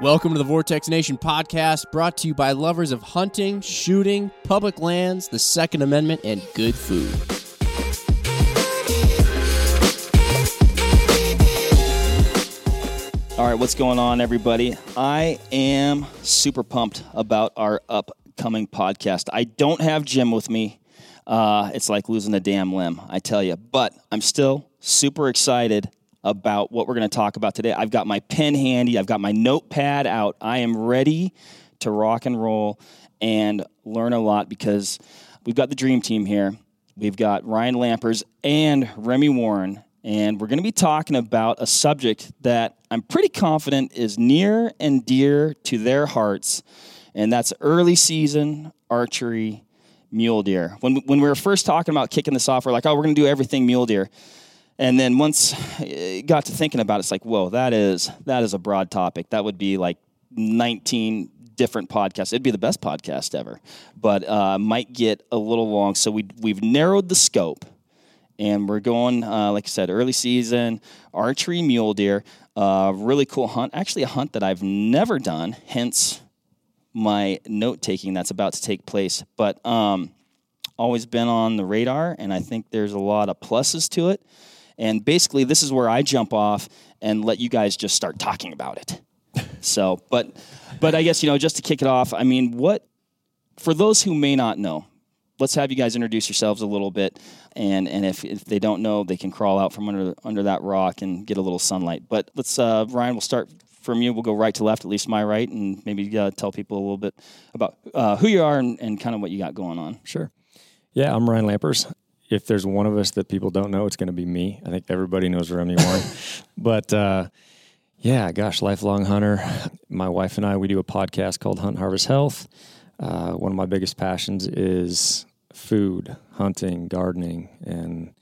Welcome to the Vortex Nation podcast, brought to you by lovers of hunting, shooting, public lands, the Second Amendment, and good food. All right, what's going on, everybody? I am super pumped about our upcoming podcast. I don't have Jim with me. Uh, it's like losing a damn limb, I tell you. But I'm still super excited about what we're going to talk about today. I've got my pen handy, I've got my notepad out. I am ready to rock and roll and learn a lot because we've got the dream team here. We've got Ryan Lampers and Remi Warren, and we're going to be talking about a subject that I'm pretty confident is near and dear to their hearts, and that's early season archery mule deer. When, when we were first talking about kicking this off, we're like, oh, we're going to do everything mule deer. And then once I got to thinking about it, it's like, whoa, that is that is a broad topic. That would be like 19 different podcasts. It'd be the best podcast ever, but uh, might get a little long. So we we've narrowed the scope, and we're going, uh, like I said, early season archery mule deer. Uh, really cool hunt. Actually, a hunt that I've never done. Hence my note taking that's about to take place. But um, always been on the radar, and I think there's a lot of pluses to it. And basically, this is where I jump off and let you guys just start talking about it. so, but, but I guess you know, just to kick it off, I mean, what for those who may not know, let's have you guys introduce yourselves a little bit, and and if, if they don't know, they can crawl out from under under that rock and get a little sunlight. But let's, uh, Ryan, we'll start from you. We'll go right to left, at least my right, and maybe uh, tell people a little bit about uh, who you are and, and kind of what you got going on. Sure. Yeah, I'm Ryan Lampers if there's one of us that people don't know, it's going to be me. I think everybody knows Remi Warren. but uh, yeah, gosh, lifelong hunter. My wife and I, we do a podcast called Hunt Harvest Health. Uh, one of my biggest passions is food, hunting, gardening, and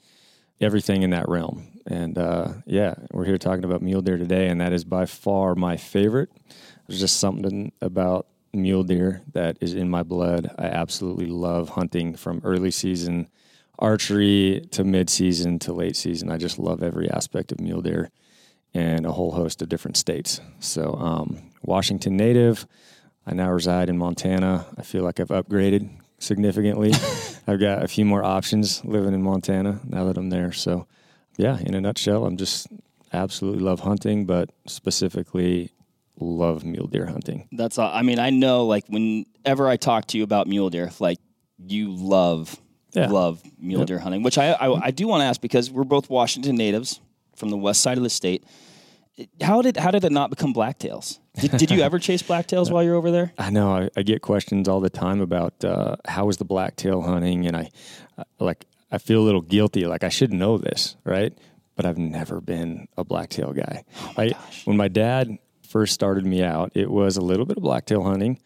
everything in that realm. And uh, yeah, we're here talking about mule deer today, and that is by far my favorite. There's just something about mule deer that is in my blood. I absolutely love hunting from early season archery to mid season to late season. I just love every aspect of mule deer and a whole host of different states. So, um, Washington native. I now reside in Montana. I feel like I've upgraded significantly. I've got a few more options living in Montana now that I'm there. So, yeah, in a nutshell, I'm just absolutely love hunting, but specifically love mule deer hunting. That's all. I mean, I know like whenever I talk to you about mule deer, like you love yeah. love mule yep. deer hunting, which I, I, I do want to ask because we're both Washington natives from the west side of the state. How did how did it not become blacktails? Did, did you ever chase blacktails while you're over there? I know I, I get questions all the time about uh, how was the blacktail hunting, and I like I feel a little guilty, like I should know this, right? But I've never been a blacktail guy. Oh my I, when my dad first started me out, it was a little bit of blacktail hunting,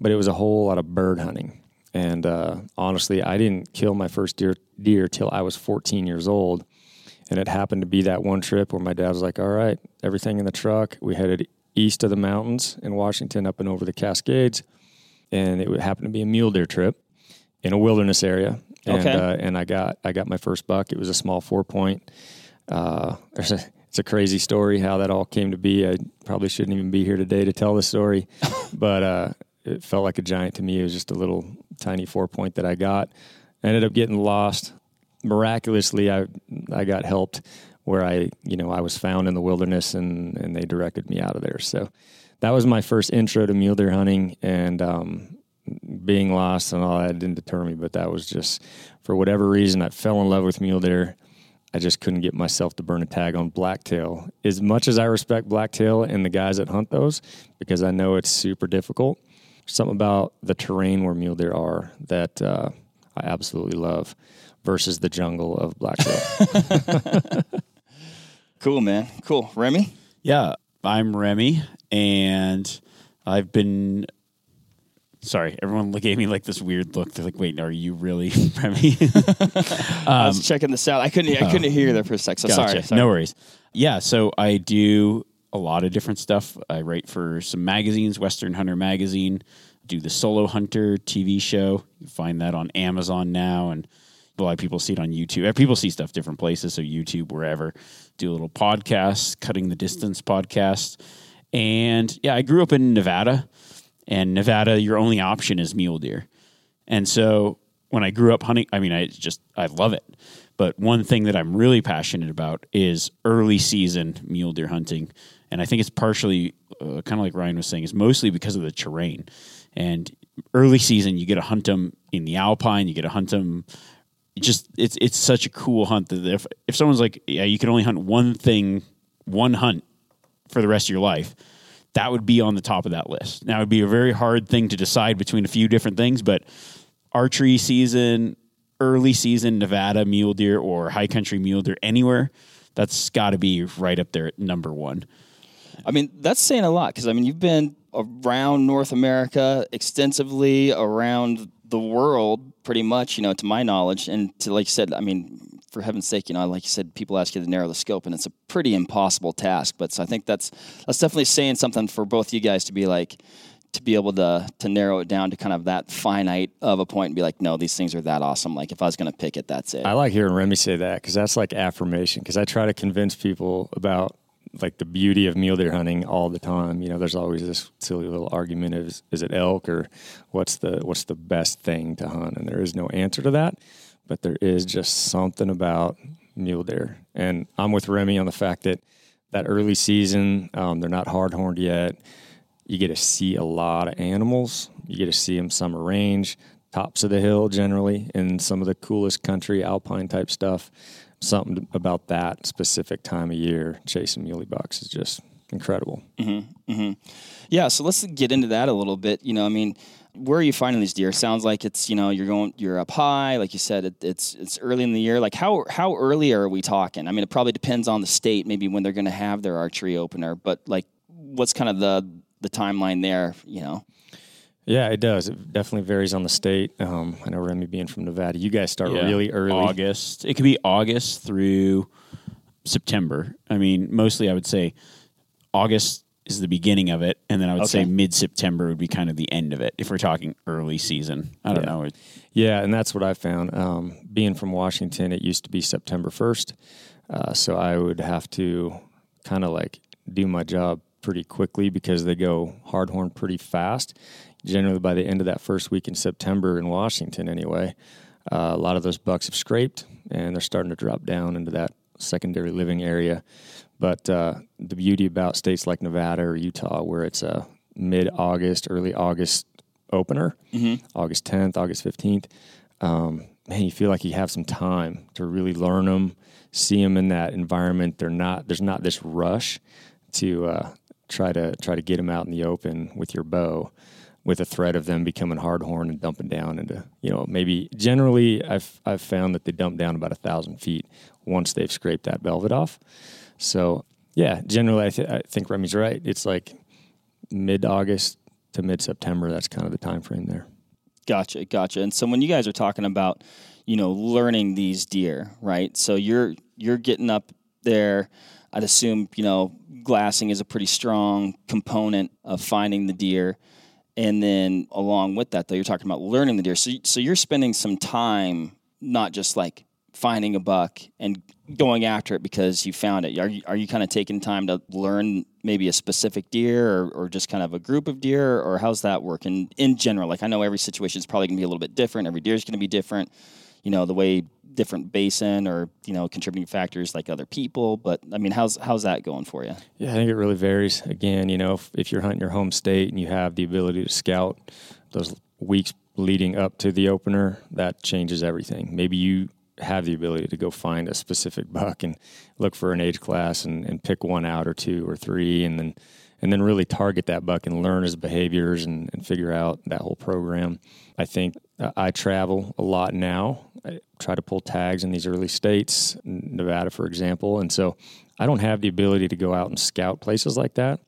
but it was a whole lot of bird hunting. And uh, honestly, I didn't kill my first deer deer till I was 14 years old. And it happened to be that one trip where my dad was like, "All right, everything in the truck." We headed east of the mountains in Washington, up and over the Cascades, and it happened to be a mule deer trip in a wilderness area. And, okay. Uh, and I got I got my first buck. It was a small four point. Uh, there's a it's a crazy story how that all came to be. I probably shouldn't even be here today to tell the story, but uh, it felt like a giant to me. It was just a little tiny four point that I got. I ended up getting lost. Miraculously, I I got helped where I you know I was found in the wilderness and and they directed me out of there. So that was my first intro to mule deer hunting and um, being lost and all that didn't deter me. But that was just for whatever reason I fell in love with mule deer. I just couldn't get myself to burn a tag on blacktail. As much as I respect blacktail and the guys that hunt those, because I know it's super difficult something about the terrain where mule deer are that uh, I absolutely love versus the jungle of Blacktail. cool, man. Cool. Remi? Yeah, I'm Remi, and I've been. Sorry, everyone gave me like this weird look. They're like, "Wait, are you really Remi?" um, I was checking this out. I couldn't. I couldn't hear there for a sec. So gotcha. sorry, sorry. No worries. Yeah, so I do a lot of different stuff. I write for some magazines, Western Hunter Magazine, do the Solo Hunter TV show. You find that on Amazon now, and a lot of people see it on YouTube. Uh, people see stuff different places, so YouTube, wherever. Do a little podcast, Cutting the Distance podcast. And yeah, I grew up in Nevada, and Nevada, your only option is mule deer. And so when I grew up hunting, I mean, I just, I love it. But one thing that I'm really passionate about is early season mule deer hunting. And I think it's partially, uh, kind of like Ryan was saying, is mostly because of the terrain. And early season, you get to hunt them in the alpine, you get to hunt them. Just it's it's such a cool hunt that if if someone's like, yeah, you can only hunt one thing, one hunt for the rest of your life, that would be on the top of that list. Now, it would be a very hard thing to decide between a few different things, but archery season, early season Nevada mule deer or high country mule deer anywhere, that's got to be right up there at number one. I mean, that's saying a lot because I mean, you've been around North America extensively, around the world, pretty much, you know, to my knowledge. And to, like you said, I mean, for heaven's sake, you know, like you said, people ask you to narrow the scope, and it's a pretty impossible task. But so I think that's that's definitely saying something for both you guys to be like to be able to to narrow it down to kind of that finite of a point and be like, no, these things are that awesome. Like if I was going to pick it, that's it. I like hearing Remi say that because that's like affirmation. Because I try to convince people about like the beauty of mule deer hunting all the time. You know, there's always this silly little argument: is is it elk or what's the what's the best thing to hunt? And there is no answer to that, but there is just something about mule deer. And I'm with Remi on the fact that that early season, um, they're not hard horned yet. You get to see a lot of animals. You get to see them summer range, tops of the hill generally, and some of the coolest country alpine type stuff something about that specific time of year chasing muley bucks is just incredible. Mm-hmm, mm-hmm. Yeah, so let's get into that a little bit. You know, I mean, where are you finding these deer? Sounds like it's you know you're going you're up high, like you said. It, it's it's early in the year. Like how how early are we talking? I mean, it probably depends on the state, maybe when they're going to have their archery opener. But like, what's kind of the the timeline there? You know. Yeah, it does. It definitely varies on the state. Um, I know Remi being from Nevada, you guys start Yeah. really early. August. It could be August through September. I mean, mostly I would say August is the beginning of it, and then I would say mid September would be kind of the end of it if we're talking early season. I don't Yeah. know. Yeah, and that's what I found. Um, being from Washington, it used to be September 1st. Uh, so I would have to kind of like do my job pretty quickly because they go hard horn pretty fast. Generally, by the end of that first week in September in Washington, anyway, uh, a lot of those bucks have scraped and they're starting to drop down into that secondary living area. But uh, the beauty about states like Nevada or Utah, where it's a mid August, early August opener, August 10th, August 15th, um, man, you feel like you have some time to really learn them, see them in that environment. They're not, there's not this rush to uh, try to try to get them out in the open with your bow with a threat of them becoming hard horn and dumping down into you know maybe generally I've I've found that they dump down about a thousand feet once they've scraped that velvet off. So yeah, generally I, th- I think Remi's right. It's like mid August to mid September. That's kind of the time frame there. Gotcha, gotcha. And so when you guys are talking about, you know, learning these deer, right? So you're you're getting up there. I'd assume you know glassing is a pretty strong component of finding the deer, and then along with that, though, you're talking about learning the deer. So so you're spending some time not just like finding a buck and going after it because you found it. Are you, are you kind of taking time to learn maybe a specific deer or, or just kind of a group of deer or how's that working in general? Like I know every situation is probably going to be a little bit different. Every deer is going to be different. You know, the way different basin or, you know, contributing factors like other people. But I mean, how's, how's that going for you? Yeah, I think it really varies. Again, you know, if, if you're hunting your home state and you have the ability to scout those weeks leading up to the opener, that changes everything. Maybe you have the ability to go find a specific buck and look for an age class and, and pick one out or two or three and then and then really target that buck and learn his behaviors and, and figure out that whole program. I think I travel a lot now. I try to pull tags in these early states, Nevada, for example. And so I don't have the ability to go out and scout places like that.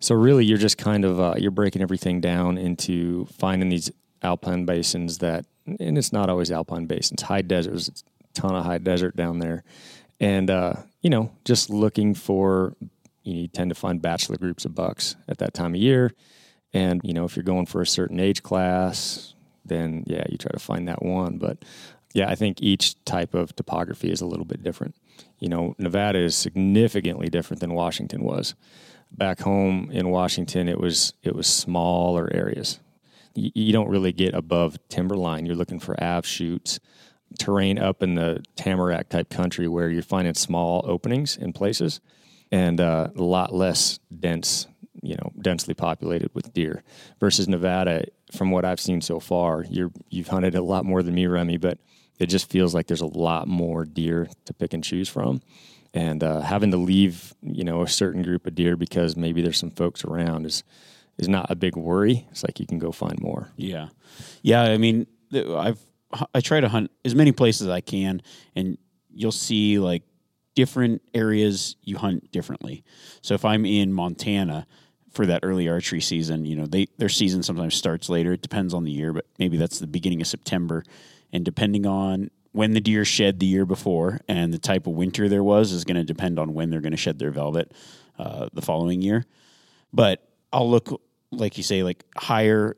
So really, you're just kind of uh, you're breaking everything down into finding these alpine basins that, and it's not always alpine basins, high deserts, a ton of high desert down there, and uh, you know, just looking for you tend to find bachelor groups of bucks at that time of year, and you know, if you're going for a certain age class, then yeah, you try to find that one, but. Yeah, I think each type of topography is a little bit different. You know, Nevada is significantly different than Washington was back home in Washington, it was it was smaller areas. You, you don't really get above timberline. You're looking for av chutes, terrain up in the tamarack type country where you're finding small openings in places, and uh, a lot less dense, you know, densely populated with deer. Versus Nevada, from what I've seen so far, you're you've hunted a lot more than me, Remi, but it just feels like there's a lot more deer to pick and choose from and uh, having to leave you know a certain group of deer because maybe there's some folks around is is not a big worry. It's like you can go find more. Yeah, yeah. I mean, I've I try to hunt as many places as I can, and you'll see like different areas you hunt differently. So if I'm in Montana for that early archery season, you know, they their season sometimes starts later. It depends on the year, but maybe that's the beginning of September. And depending on when the deer shed the year before and the type of winter there was is going to depend on when they're going to shed their velvet uh, the following year. But I'll look, like you say, like higher.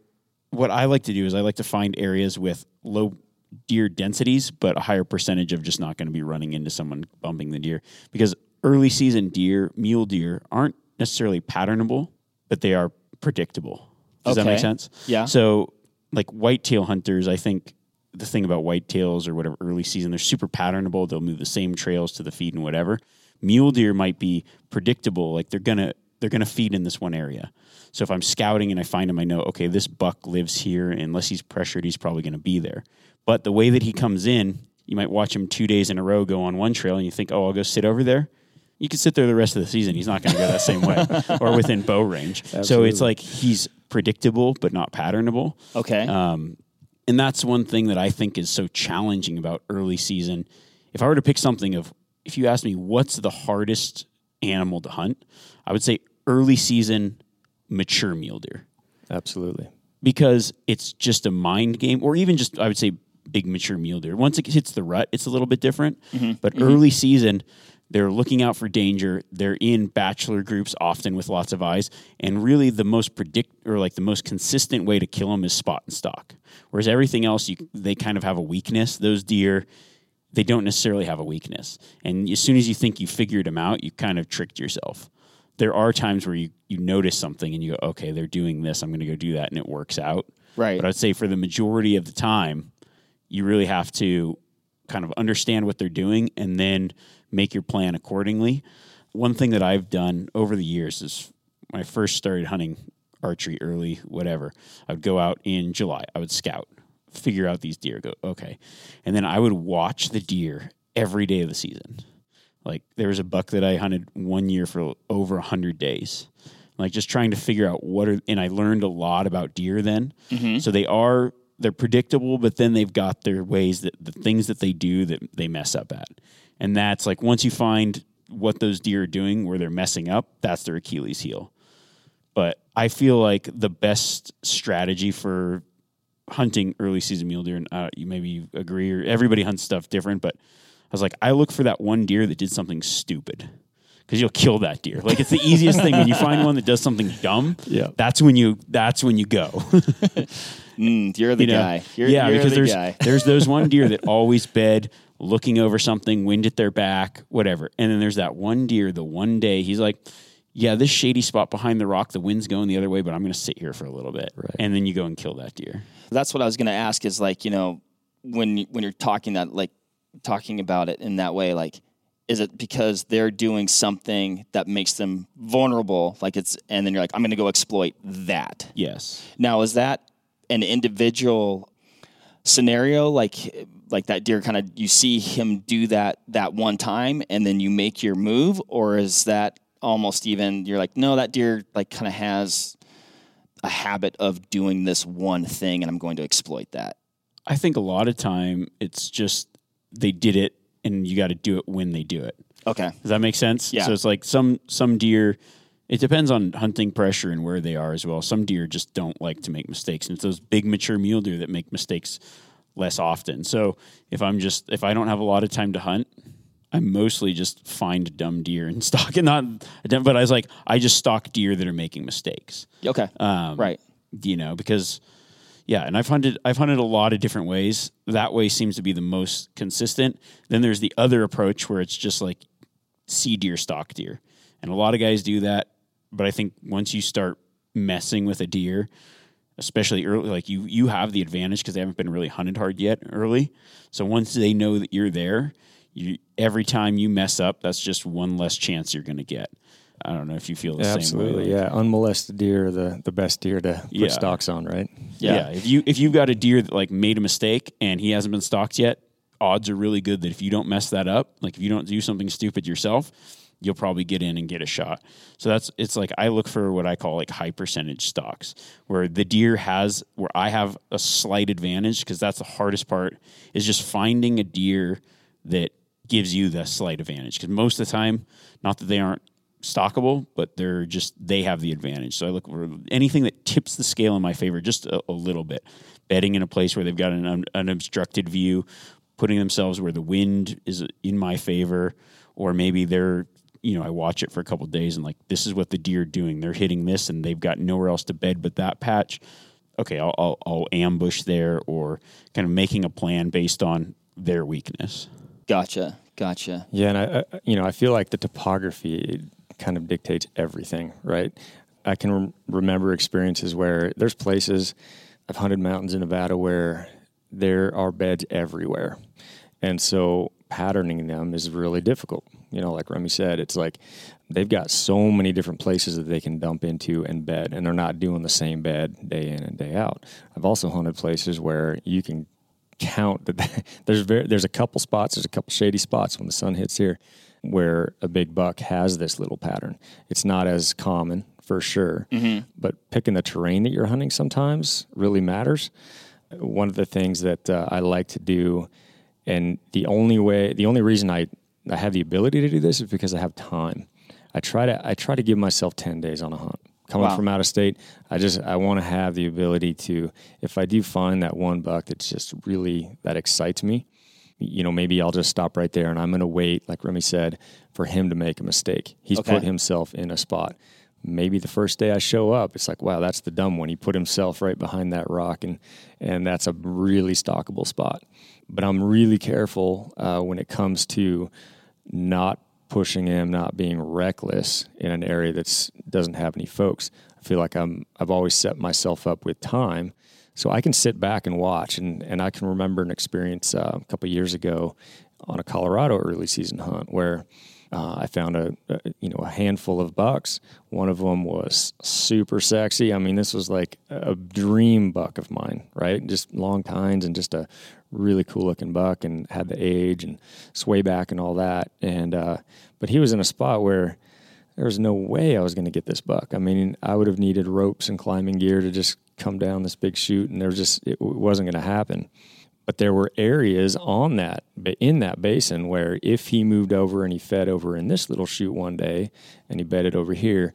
What I like to do is I like to find areas with low deer densities, but a higher percentage of just not going to be running into someone bumping the deer. Because early season deer, mule deer, aren't necessarily patternable, but they are predictable. Does that make sense? Yeah. So, like whitetail hunters, I think the thing about whitetails or whatever early season, they're super patternable. They'll move the same trails to the feed and whatever. Mule deer might be predictable, like they're gonna they're gonna feed in this one area. So if I'm scouting and I find him, I know okay, this buck lives here. Unless he's pressured, he's probably gonna be there. But the way that he comes in, you might watch him two days in a row go on one trail, and you think, oh, I'll go sit over there. You could sit there the rest of the season. He's not going to go that same way or within bow range. So it's like he's predictable but not patternable. Okay. Um, and that's one thing that I think is so challenging about early season. If I were to pick something of, if you asked me what's the hardest animal to hunt, I would say early season mature mule deer Absolutely. because it's just a mind game, or even just I would say big mature mule deer. Once it hits the rut, it's a little bit different. But early season, they're looking out for danger. They're in bachelor groups often with lots of eyes, and really the most predict or like the most consistent way to kill them is spot and stock. Whereas everything else, you they kind of have a weakness. Those deer. They don't necessarily have a weakness. And as soon as you think you figured them out, you kind of tricked yourself there are times where you, you notice something and you go, okay, they're doing this. I'm going to go do that. And it works out. Right. But I'd say for the majority of the time, you really have to kind of understand what they're doing and then make your plan accordingly. One thing that I've done over the years is when I first started hunting archery early, whatever, I would go out in July, I would scout, figure out these deer, go, okay. And then I would watch the deer every day of the season. Like there was a buck that I hunted one year for over hundred days, like just trying to figure out what are. And I learned a lot about deer then. Mm-hmm. So they are they're predictable, but then they've got their ways that the things that they do that they mess up at, and that's like once you find what those deer are doing where they're messing up, that's their Achilles heel. But I feel like the best strategy for hunting early season mule deer, and uh, you maybe agree, or everybody hunts stuff different, but I was like, I look for that one deer that did something stupid because you'll kill that deer. Like it's the easiest thing when you find one that does something dumb. Yeah. that's when you that's when you go. Mm, you're the You know? guy. You're, yeah, you're because the there's guy. there's those one deer that always bed looking over something, wind at their back, whatever. And then there's that one deer. The one day he's like, "Yeah, this shady spot behind the rock, the wind's going the other way, but I'm going to sit here for a little bit." Right. And then you go and kill that deer. That's what I was going to ask. Is like you know when you, when you're talking that like talking about it in that way, like is it because they're doing something that makes them vulnerable? Like it's and then you're like I'm going to go exploit that. Yes. Now is that an individual scenario like like that deer kind of you see him do that that one time and then you make your move or is that almost even you're like no that deer like kind of has a habit of doing this one thing and I'm going to exploit that. I think a lot of time it's just they did it and you got to do it when they do it. Okay. Does that make sense? Yeah. So it's like some some deer. It depends on hunting pressure and where they are as well. Some deer just don't like to make mistakes, and it's those big mature mule deer that make mistakes less often. So if I'm just if I don't have a lot of time to hunt, I mostly just find dumb deer and stalk it. Not, but I was like, I just stalk deer that are making mistakes. Okay. Um, right. you know, because yeah, and I've hunted I've hunted a lot of different ways. That way seems to be the most consistent. Then there's the other approach where it's just like see deer, stalk deer. And a lot of guys do that. But I think once you start messing with a deer, especially early, like you you have the advantage because they haven't been really hunted hard yet early. So once they know that you're there, you every time you mess up, that's just one less chance you're going to get. I don't know if you feel the same Absolutely, way. yeah. Unmolested deer are the, the best deer to put Yeah. stocks on, right? Yeah. If you if you've got a deer that like made a mistake and he hasn't been stalked yet, odds are really good that if you don't mess that up, like if you don't do something stupid yourself, you'll probably get in and get a shot. So that's it's like I look for what I call like high percentage stocks, where the deer has where I have a slight advantage because that's the hardest part is just finding a deer that gives you the slight advantage because most of the time, not that they aren't stockable, but they're just they have the advantage. So I look for anything that tips the scale in my favor just a, a little bit. Betting in a place where they've got an un, unobstructed view, putting themselves where the wind is in my favor, or maybe they're you know I watch it for a couple days and like this is what the deer are doing. They're hitting this and they've got nowhere else to bed but that patch. Okay, I'll, I'll, I'll ambush there or kind of making a plan based on their weakness. Gotcha. Gotcha. Yeah, and I, I you know, I feel like the topography kind of dictates everything, right? I can rem- remember experiences where there's places I've hunted mountains in Nevada where there are beds everywhere, and so patterning them is really difficult. You know, like Remi said, it's like they've got so many different places that they can dump into and bed, and they're not doing the same bed day in and day out. I've also hunted places where you can count that there's very, there's a couple spots, there's a couple shady spots when the sun hits here where a big buck has this little pattern. It's not as common for sure, but picking the terrain that you're hunting sometimes really matters. One of the things that uh, I like to do, and the only way, the only reason I, I have the ability to do this is because I have time. I try to I try to give myself ten days on a hunt. Coming Wow. from out of state, I just I want to have the ability to, if I do find that one buck that's just really that excites me, you know, maybe I'll just stop right there and I'm going to wait, like Remi said, for him to make a mistake. He's Okay. put himself in a spot. Maybe the first day I show up, it's like, wow, that's the dumb one. He put himself right behind that rock, and and that's a really stockable spot. But I'm really careful uh, when it comes to not pushing him, not being reckless in an area that's doesn't have any folks. I feel like I'm I've always set myself up with time, so I can sit back and watch. And and I can remember an experience uh, a couple years ago on a Colorado early season hunt where uh, I found a, a you know a handful of bucks. One of them was super sexy. I mean, this was like a dream buck of mine, right? Just long tines and just a really cool looking buck, and had the age and sway back and all that. And uh, but he was in a spot where there was no way I was going to get this buck. I mean, I would have needed ropes and climbing gear to just come down this big chute, and there was just it wasn't going to happen. But there were areas on that in that basin where if he moved over and he fed over in this little chute one day, and he bedded over here,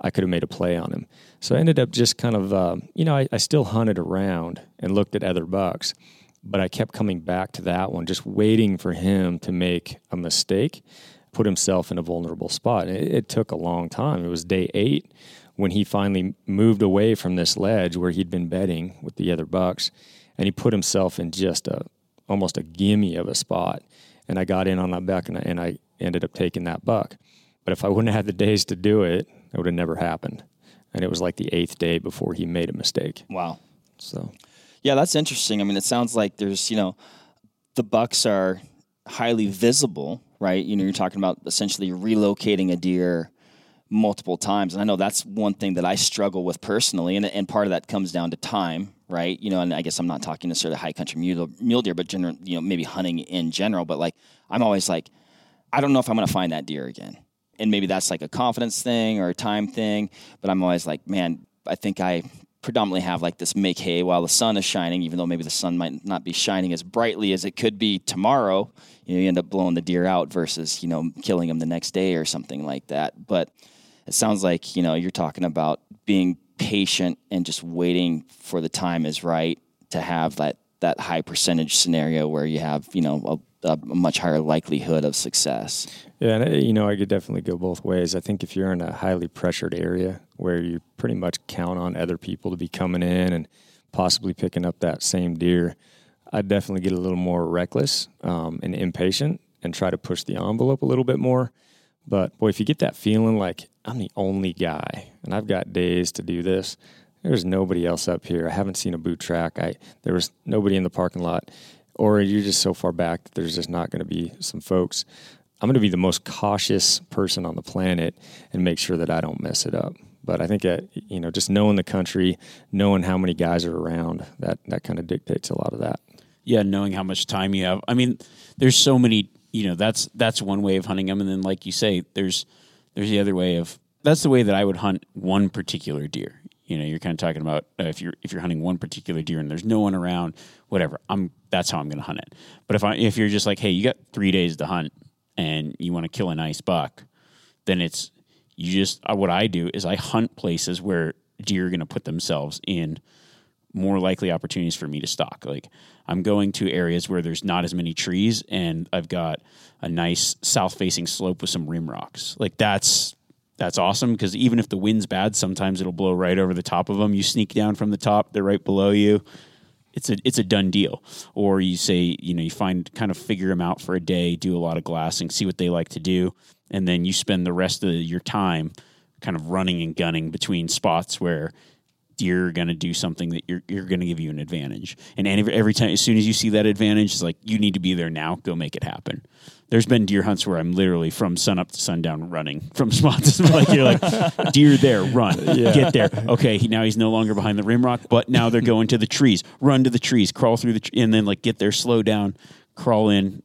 I could have made a play on him. So I ended up just kind of, um, you know, I, I still hunted around and looked at other bucks, but I kept coming back to that one, just waiting for him to make a mistake, put himself in a vulnerable spot. It, it took a long time. It was day eight when he finally moved away from this ledge where he'd been bedding with the other bucks, and he put himself in just a almost a gimme of a spot. And I got in on that buck, and I, and I ended up taking that buck. But if I wouldn't have had the days to do it, it would have never happened. And it was like the eighth day before he made a mistake. Wow. So Yeah, that's interesting. I mean, it sounds like there's, you know, the bucks are highly visible, right? You know, you're talking about essentially relocating a deer multiple times. And I know that's one thing that I struggle with personally. And, and part of that comes down to time, right? You know, and I guess I'm not talking necessarily high country mule, mule deer, but general, you know, maybe hunting in general. But like, I'm always like, I don't know if I'm going to find that deer again. And maybe that's like a confidence thing or a time thing. But I'm always like, man, I think I predominantly have like this make hay while the sun is shining, even though maybe the sun might not be shining as brightly as it could be tomorrow. You, know, you end up blowing the deer out versus, you know, killing them the next day or something like that. But it sounds like, you know, you're talking about being patient and just waiting for the time is right to have that, that high percentage scenario where you have, you know, a, a much higher likelihood of success. Yeah, and uh, you know, I could definitely go both ways. I think if you're in a highly pressured area where you pretty much count on other people to be coming in and possibly picking up that same deer, I'd definitely get a little more reckless um, and impatient and try to push the envelope a little bit more. But boy, if you get that feeling like I'm the only guy and I've got days to do this, there's nobody else up here. I haven't seen a boot track. I there was nobody in the parking lot, or you're just so far back that there's just not going to be some folks. I'm going to be the most cautious person on the planet and make sure that I don't mess it up. But I think that you know, just knowing the country, knowing how many guys are around, that that kind of dictates a lot of that. Yeah, knowing how much time you have. I mean, there's so many. You know, that's that's one way of hunting them, and then like you say, there's there's the other way of. That's the way that I would hunt one particular deer. You know, you're kind of talking about uh, if you're if you're hunting one particular deer and there's no one around, whatever. I'm that's how I'm going to hunt it. But if I if you're just like, hey, you got three days to hunt and you want to kill a nice buck, then it's you just uh, what I do is I hunt places where deer are going to put themselves in more likely opportunities for me to stalk. Like I'm going to areas where there's not as many trees and I've got a nice south facing slope with some rim rocks. Like that's that's awesome because even if the wind's bad, sometimes it'll blow right over the top of them. You sneak down from the top, they're right below you. It's a it's a done deal. Or you say, you know, you find kind of figure them out for a day, do a lot of glassing, see what they like to do, and then you spend the rest of your time kind of running and gunning between spots where deer are going to do something that you're, you're going to give you an advantage. And every, every time, as soon as you see that advantage, it's like, you need to be there now. Go make it happen. There's been deer hunts where I'm literally from sun up to sundown running from spots. like you're like, deer there, run, yeah. get there. Okay, he, now he's no longer behind the rim rock, but now they're going to the trees. Run to the trees, crawl through the, and then like get there, slow down, crawl in,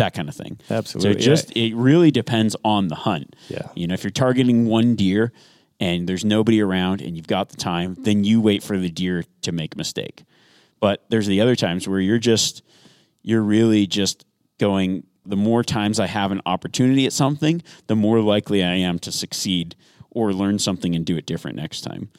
that kind of thing. Absolutely. So it just yeah. it really depends on the hunt. Yeah. You know, if you're targeting one deer and there's nobody around and you've got the time, then you wait for the deer to make a mistake. But there's the other times where you're just you're really just going the more times I have an opportunity at something, the more likely I am to succeed or learn something and do it different next time.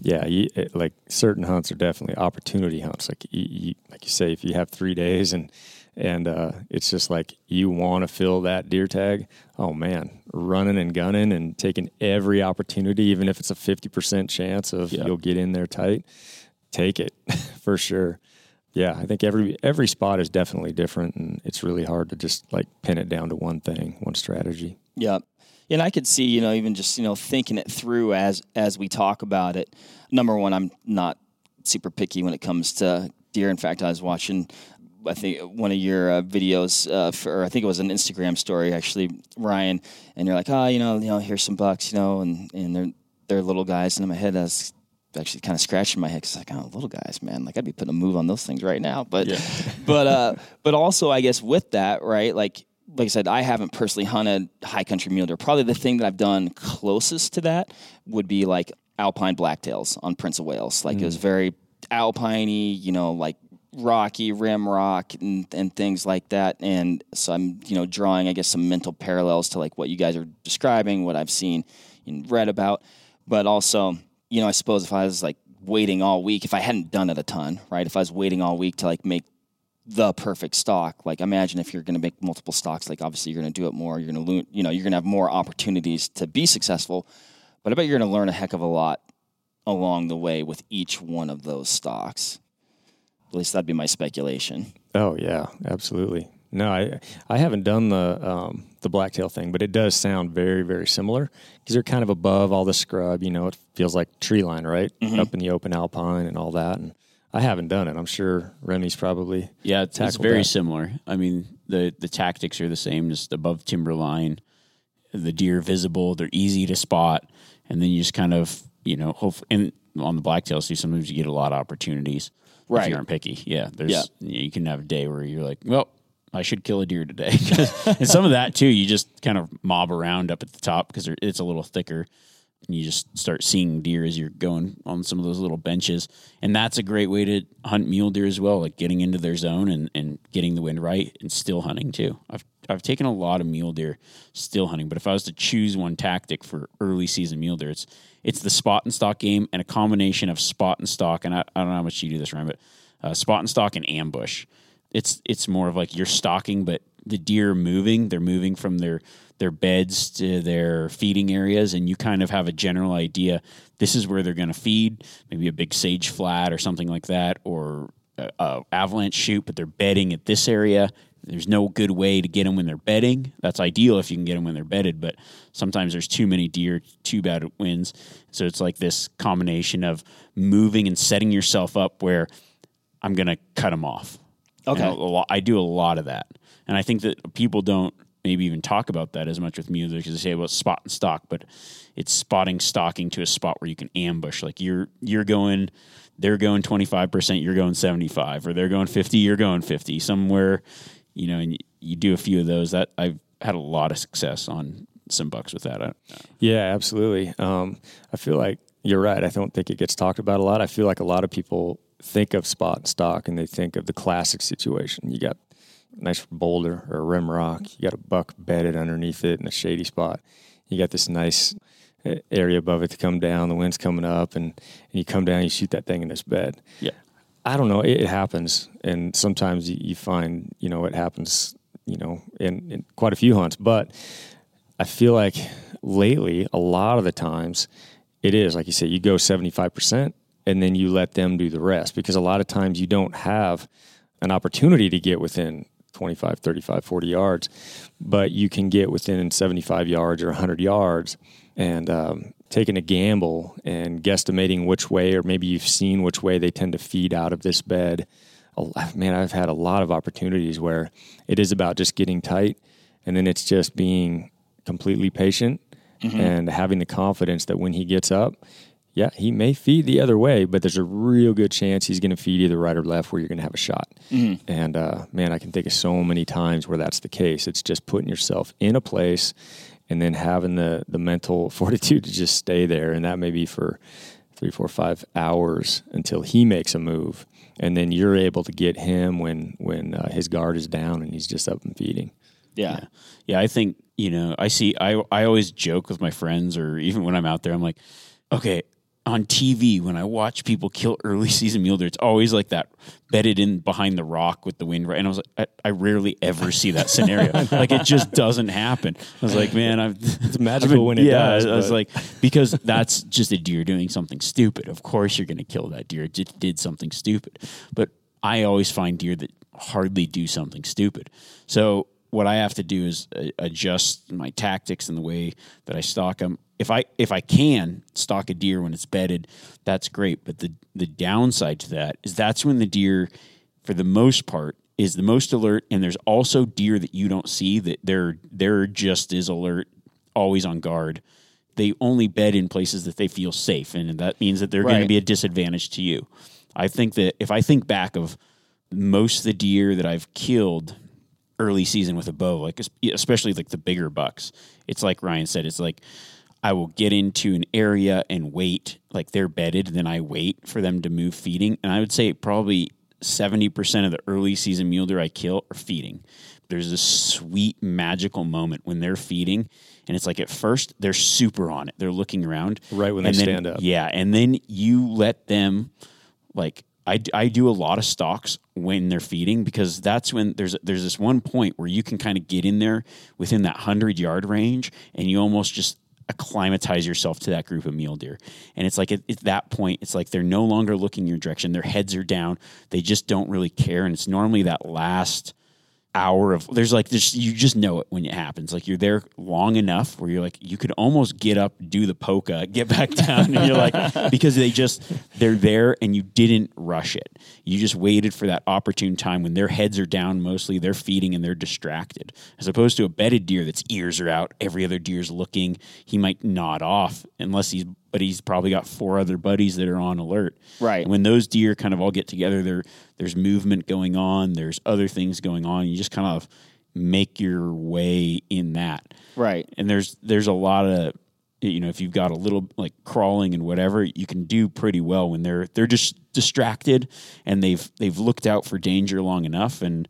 Yeah, you, eh, like certain hunts are definitely opportunity hunts. Like you, you, like you say, if you have three days and and uh, it's just like you want to fill that deer tag. Oh man, running and gunning and taking every opportunity, even if it's a fifty percent chance of yep. you'll get in there tight. Take it for sure. Yeah, I think every every spot is definitely different, and it's really hard to just like pin it down to one thing, one strategy. Yeah, and I could see, you know, even just you know thinking it through as as we talk about it. Number one, I'm not super picky when it comes to deer. In fact, I was watching I think one of your uh, videos, uh, for, I think it was an Instagram story actually, Ryan, and you're like, oh, you know, you know, here's some bucks, you know, and and they're they're little guys, and in my head, I was actually kind of scratching my head because like, oh, little guys, man, like I'd be putting a move on those things right now, but yeah. but uh, but also I guess with that, right, like. Like I said, I haven't personally hunted high country mule deer. Probably the thing that I've done closest to that would be like alpine blacktails on Prince of Wales. Like mm. it was mm. very alpiney, you know, like rocky rim rock and, and things like that. And so i'm you know drawing i guess some mental parallels to like what you guys are describing what i've seen and read about. But also you know i suppose if i was like waiting all week if i hadn't done it a ton right if i was waiting all week to like make the perfect stock like imagine if you're going to make multiple stocks like obviously you're going to do it more you're going to you know you're going to have more opportunities to be successful. But i bet you're going to learn a heck of a lot along the way with each one of those stocks at least that'd be my speculation. Oh yeah, absolutely. No, I I haven't done the um, the blacktail thing, but it does sound very very similar because they're kind of above all the scrub. You know, it feels like tree line, right, mm-hmm. up in the open alpine and all that. And I haven't done it. I'm sure Remi's probably yeah. It's, it's very that. similar. I mean, the the tactics are the same, just above timberline. The deer visible, they're easy to spot, and then you just kind of you know hope and on the blacktail, see sometimes you get a lot of opportunities right. if you aren't picky. Yeah, there's yeah. you can have a day where you're like, well, I should kill a deer today, and some of that too. You just kind of mob around up at the top because it's a little thicker. And you just start seeing deer as you're going on some of those little benches, and that's a great way to hunt mule deer as well. Like getting into their zone and, and getting the wind right, and still hunting too. I've I've taken a lot of mule deer still hunting, but if I was to choose one tactic for early season mule deer, it's it's the spot and stock game and a combination of spot and stock. And I, I don't know how much you do this, Ryan, but uh, spot and stock and ambush. It's it's more of like you're stalking, but the deer moving. They're moving from their their beds to their feeding areas, and you kind of have a general idea. This is where they're going to feed. Maybe a big sage flat or something like that, or avalanche chute, But they're bedding at this area. There's no good way to get them when they're bedding. That's ideal if you can get them when they're bedded, but sometimes there's too many deer, too bad winds. So it's like this combination of moving and setting yourself up where I'm going to cut them off. Okay. A lot- I do a lot of that. And I think that people don't maybe even talk about that as much with music because they say, well, spot and stock, but it's spotting stalking to a spot where you can ambush. Like you're you're going they're going 25%, you're going 75, or they're going 50, you're going 50. Somewhere, you know, and you, you do a few of those. That I've had a lot of success on some bucks with that. I, Yeah, absolutely. Um, I feel like you're right. I don't think it gets talked about a lot. I feel like a lot of people think of spot and stock and they think of the classic situation. You got a nice boulder or a rim rock, you got a buck bedded underneath it in a shady spot. You got this nice uh, area above it to come down, the wind's coming up, and, and you come down, you shoot that thing in this bed. yeah. I don't know. It, happens, and sometimes you, you find you know it happens. You know, in, in quite a few hunts, but I feel like lately, a lot of the times, it is like you say, you go seventy five percent, and then you let them do the rest because a lot of times you don't have an opportunity to get within 25, 35, 40 yards, but you can get within 75 yards or 100 yards and um, taking a gamble and guesstimating which way, or maybe you've seen which way they tend to feed out of this bed. Man, I've had a lot of opportunities where it is about just getting tight, and then it's just being completely patient and having the confidence that when he gets up, yeah, he may feed the other way, but there's a real good chance he's going to feed either right or left where you're going to have a shot. And uh, man, I can think of so many times where that's the case. It's just putting yourself in a place and then having the the mental fortitude to just stay there, and that may be for three, four, five hours until he makes a move, and then you're able to get him when when uh, his guard is down and he's just up and feeding. Yeah. Yeah, I think you know. I see. I I always joke with my friends, or even when I'm out there, I'm like, okay, on TV when I watch people kill early season mule deer, it's always like that bedded in behind the rock with the wind. right. And I was like, I, I rarely ever see that scenario. like it just doesn't happen. I was like, man, I've it's magical when it yeah, does, I was like, because that's just a deer doing something stupid. Of course, you're going to kill that deer. It just did something stupid. But I always find deer that hardly do something stupid. So what I have to do is uh, adjust my tactics and the way that I stalk them. If I if I can stalk a deer when it's bedded, that's great. But the the downside to that is that's when the deer, for the most part, is the most alert. And there's also deer that you don't see that they're they're just as alert, always on guard. They only bed in places that they feel safe, and that means that they're going to be a disadvantage to you. I think that if I think back of most of the deer that I've killed early season with a bow, like especially like the bigger bucks, it's like Ryan said, it's like I will get into an area and wait, like they're bedded, then I wait for them to move feeding, and I would say probably seventy percent of the early season mule deer I kill are feeding. There's this sweet magical moment when they're feeding, and it's like at first they're super on it, they're looking around, Right when they then- stand up. yeah, and then you let them like I, I do a lot of stalks when they're feeding because that's when there's there's this one point where you can kind of get in there within that hundred yard range and you almost just acclimatize yourself to that group of mule deer. And it's like at, at that point it's like they're no longer looking your direction. Their heads are down. They just don't really care. And it's normally that last hour of there's like this you just know it when it happens. Like you're there long enough where you're like you could almost get up do the polka get back down and you're like because they just they're there and you didn't rush it. You just waited for that opportune time when their heads are down mostly they're feeding and they're distracted. As opposed to a bedded deer that's ears are out every other deer's looking he might nod off unless he's but he's probably got four other buddies that are on alert Right. and when those deer kind of all get together, there there's movement going on, there's other things going on. You just kind of make your way in that. Right. And there's there's a lot of you know, if you've got a little like crawling and whatever, you can do pretty well when they're they're just distracted and they've they've looked out for danger long enough and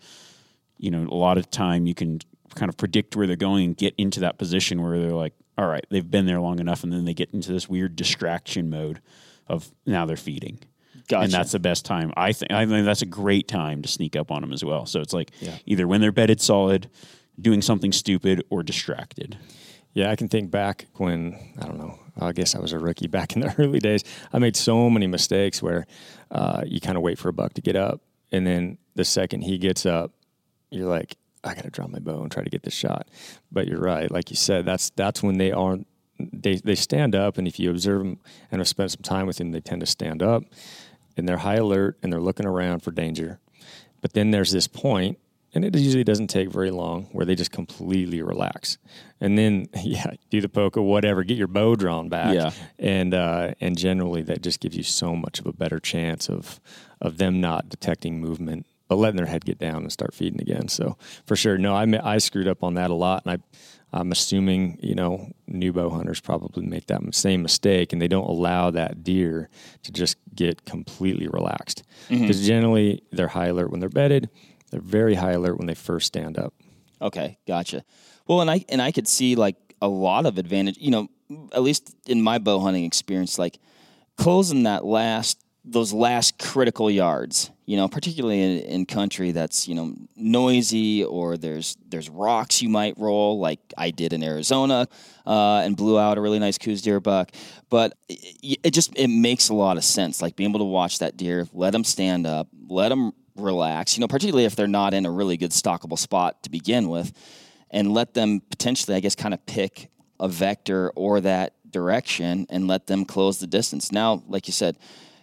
you know, a lot of time you can kind of predict where they're going and get into that position where they're like, all right, they've been there long enough, and then they get into this weird distraction mode of now they're feeding. Gotcha. And that's the best time. I think I think that's a great time to sneak up on them as well. So it's like either when they're bedded solid, doing something stupid, or distracted. Yeah, I can think back when I don't know. I guess I was a rookie back in the early days. I made so many mistakes where uh, you kind of wait for a buck to get up, and then the second he gets up, you're like, I got to draw my bow and try to get the shot. But you're right, like you said, that's that's when they are they they stand up, and if you observe them and have spent some time with them, they tend to stand up, and they're high alert and they're looking around for danger. But then there's this point, and it usually doesn't take very long, where they just completely relax, and then yeah, do the poke or whatever, get your bow drawn back, Yeah. and uh, and generally that just gives you so much of a better chance of of them not detecting movement, but letting their head get down and start feeding again. So for sure, no, I I screwed up on that a lot, and I. I'm assuming you know new bow hunters probably make that same mistake, and they don't allow that deer to just get completely relaxed mm-hmm. because generally they're high alert when they're bedded. They're very high alert when they first stand up. Okay, gotcha. Well, and I and I could see like a lot of advantage. You know, at least in my bow hunting experience, like closing that last those last critical yards. You know, particularly in, in country that's you know noisy or there's there's rocks you might roll, like I did in Arizona, uh, and blew out a really nice Coues deer buck. But it, it just it makes a lot of sense, like being able to watch that deer, let them stand up, let them relax. You know, particularly if they're not in a really good stockable spot to begin with and let them potentially, I guess, kind of pick a vector or that direction and let them close the distance. Now, like you said,